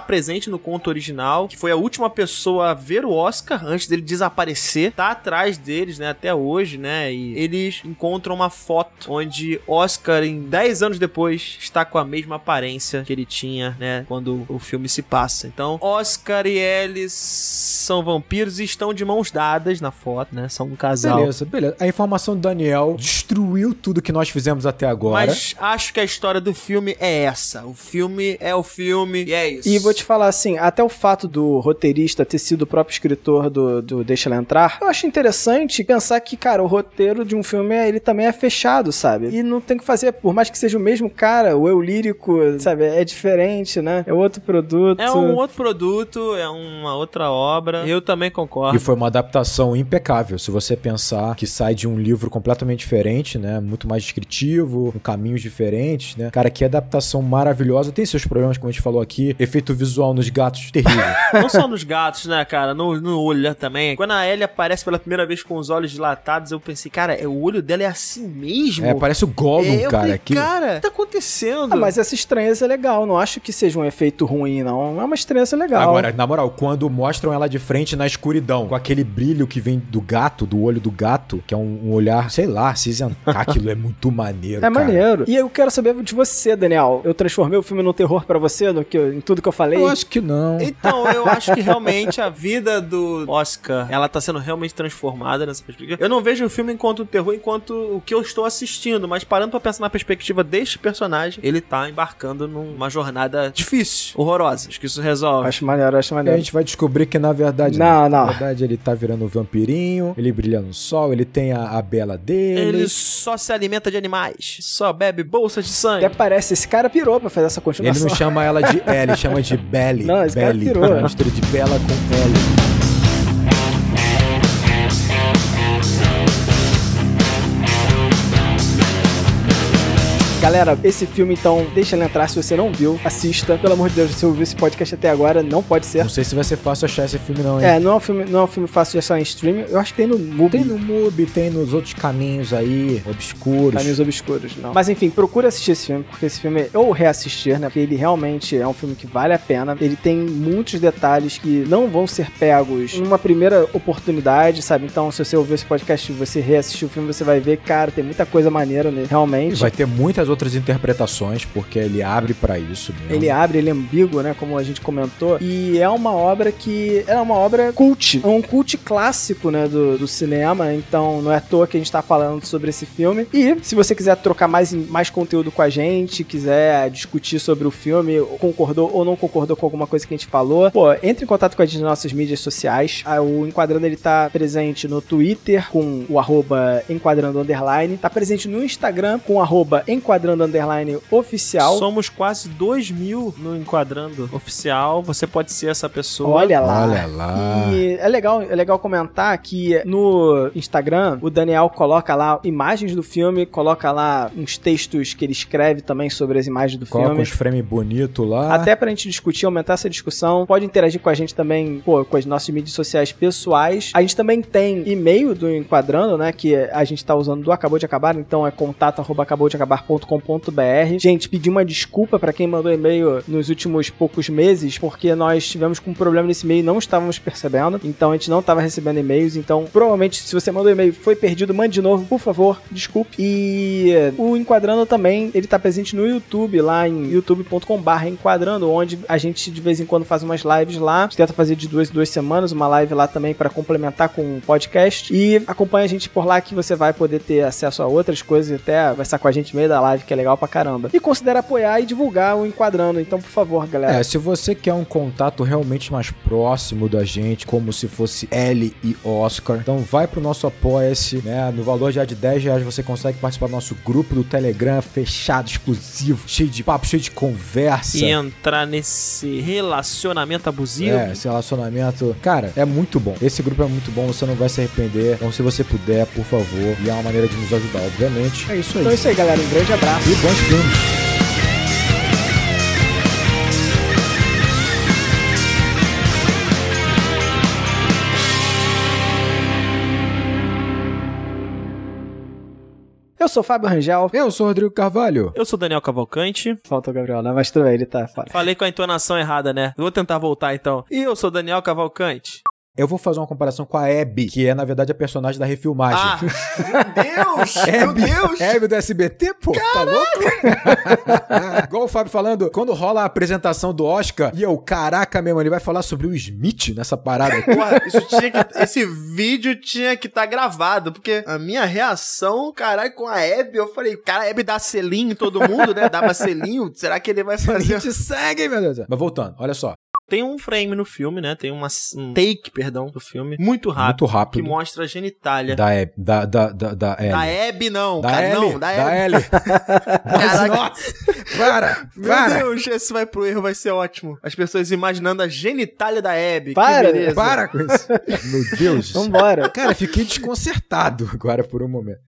presente no conto original, que foi a última pessoa a ver o Oscar antes dele desaparecer, tá atrás deles, né, até hoje, né? E eles encontram uma foto onde Oscar em 10 anos depois está com a mesma aparência que ele tinha, né, quando o filme se passa. Então, Oscar e Ellie são vampiros e estão de mãos dadas na foto, né? São um casal. Beleza, beleza. A informação do Daniel destruiu tudo que nós fizemos até agora. Mas acho que a história do filme é essa. O filme é o filme e é isso. E vou te falar assim, até o fato do roteirista ter sido o próprio escritor do, do Deixa Ela Entrar, eu acho interessante pensar que, cara, o roteiro de um filme, ele também é fechado, sabe? E não tem que fazer, por mais que seja o mesmo cara, o eu lírico, sabe? É diferente, né? É outro produto. É um outro produto, é uma outra obra. Eu também concordo. E foi uma adaptação impecável. Se você pensar que sai de um livro completamente diferente, né? Muito mais descritivo, com caminhos diferentes, né? Cara, que adaptação maravilhosa. Tem seus problemas, como a gente falou aqui. Efeito visual nos gatos, terrível. (laughs) Não só nos gatos, né, cara? No, no olho também. Quando a Ellie aparece pela primeira vez com os olhos dilatados, eu pensei, cara, é, o olho dela é assim mesmo? é, parece o Gollum, É, cara. falei, que... cara, o que tá acontecendo? Ah, mas essa estranheza é legal. Não acho que seja um efeito ruim, não. É uma estranheza legal. Agora, na moral, quando mostram ela de frente na escuridão, com aquele brilho que vem do gato, do olho do gato, que é um, um olhar, sei lá, cinzentar, aquilo é muito maneiro, É cara. maneiro. E eu quero saber de você, Daniel. Eu transformei o filme no terror pra você, no que, em tudo que eu falei? Eu acho que não. Então, eu acho que (laughs) realmente a vida do Oscar, ela tá sendo realmente transformada nessa perspectiva. Eu não vejo o filme enquanto terror, enquanto o que eu estou assistindo, mas parando pra pensar na perspectiva deste personagem, ele tá embarcando numa jornada difícil, horrorosa. Acho que isso resolve. Acho maneiro, acho E a maneiro. gente vai descobrir que na verdade Não, Na não. verdade ele tá virando um vampirinho, ele brilha no sol, ele tem a, a bela dele. Ele só se alimenta de animais, só bebe bolsas de sangue. Até parece, esse cara pirou pra fazer essa Ele continuação. não chama ela de L, ele chama de (laughs) Belly. Não, esse cara Belly. pirou. Uma mistura de Bela com L. Galera, esse filme, então, deixa ele entrar. Se você não viu, assista. Pelo amor de Deus, se você ouviu esse podcast até agora, não pode ser. Não sei se vai ser fácil achar esse filme não, hein? É, não é um filme, não é um filme fácil de achar em streaming. Eu acho que tem no Mubi. Tem no MUBI, tem nos outros caminhos aí, obscuros. Caminhos Obscuros, não. Mas enfim, procura assistir esse filme, porque esse filme, ou reassistir, né? Porque ele realmente é um filme que vale a pena. Ele tem muitos detalhes que não vão ser pegos numa primeira oportunidade, sabe? Então, se você ouvir esse podcast e você reassistir o filme, você vai ver, cara, tem muita coisa maneira nele, E realmente. vai ter muitas outras interpretações, porque ele abre pra isso mesmo. Ele abre, ele é ambíguo, né? Como a gente comentou. E é uma obra que. É uma obra cult. É um cult clássico, né? Do, do cinema. Então não é à toa que a gente tá falando sobre esse filme. E se você quiser trocar mais, mais conteúdo com a gente, quiser discutir sobre o filme, concordou ou não concordou com alguma coisa que a gente falou, pô, entre em contato com a gente nas nossas mídias sociais. Ah, O Enquadrando ele tá presente no Twitter com o arroba Enquadrando Underline. Tá presente no Instagram com o arroba Enquadrando Underline Oficial. Somos quase 2 mil no Enquadrando Oficial. Você pode ser essa pessoa. Olha lá. Olha lá. E é legal, é legal comentar que no Instagram o Daniel coloca lá imagens do filme, coloca lá uns textos que ele escreve também sobre as imagens do Coloca filme. uns frames bonitos lá. Até pra gente discutir, aumentar essa discussão. Pode interagir com a gente também, pô, com as nossas mídias sociais pessoais. A gente também tem e-mail do Enquadrando, né? Que a gente tá usando do Acabou de Acabar, então é contato arroba Gente, pedir uma desculpa pra quem mandou e-mail nos últimos poucos meses, porque nós tivemos com um problema nesse e-mail e não estávamos percebendo. Então a gente não estava recebendo e-mails. Então, provavelmente, se você mandou e-mail foi perdido, mande de novo, por favor, desculpe. E o Enquadrando também, ele tá presente no YouTube, lá em youtube.com/barra Enquadrando, onde a gente de vez em quando faz umas lives lá. A gente tenta fazer de duas em duas semanas, uma live lá também para complementar com o podcast. E acompanha a gente por lá que você vai poder ter acesso a outras coisas e até vai estar com a gente no meio da live, que é legal pra caramba. E considera apoiar e divulgar o Enquadrando. Então, por favor, galera. É, se você quer um contato realmente mais próximo da gente, como se fosse L e Oscar, então vai pro nosso Apoia-se, né? No valor já de 10 reais você consegue participar do nosso grupo do Telegram, fechado, exclusivo, cheio de papo, cheio de conversa. E entrar nesse relacionamento abusivo. É, esse relacionamento. Cara, é muito bom. Esse grupo é muito bom, você não vai se arrepender. Então, se você puder, por favor, e é uma maneira de nos ajudar, obviamente. É isso aí. Então é isso aí, galera. Um grande abraço. E bons filmes. Eu sou o Fábio Rangel. Eu sou o Rodrigo Carvalho. Eu sou Daniel Cavalcante. Falta o Gabriel, né? Mas tudo bem, ele tá fora. Falei com a entonação errada, né? Vou tentar voltar então. E eu sou Daniel Cavalcante. Eu vou fazer uma comparação com a Abby, que é, na verdade, a personagem da refilmagem. Ah, meu Deus! (laughs) meu Hebe, Deus! Hebe do SBT, pô, tá louco? (laughs) Igual o Fábio falando, quando rola a apresentação do Oscar, e eu, caraca mesmo, ele vai falar sobre o Smith nessa parada aqui. Porra, isso tinha que, esse vídeo tinha que estar gravado, porque a minha reação, caralho, com a Abby, eu falei, cara, a Abby dá selinho em todo mundo, né? Dava selinho, será que ele vai (laughs) A fazer? gente segue, meu Deus. Mas voltando, olha só. Tem um frame no filme, né? Tem uma, um take, perdão, do filme, muito rápido, Muito rápido. que mostra a genitália. Da Abby, da, da, da, da. Da Abby, não, Da cara, Ellie, não, da da Abby. (laughs) Mas, Caraca. nossa, para, Meu para. Deus, esse vai pro erro, vai ser ótimo. As pessoas imaginando a genitália da Abby. Para, que beleza. Para com isso. Meu Deus. Vambora. Cara, fiquei desconcertado agora por um momento.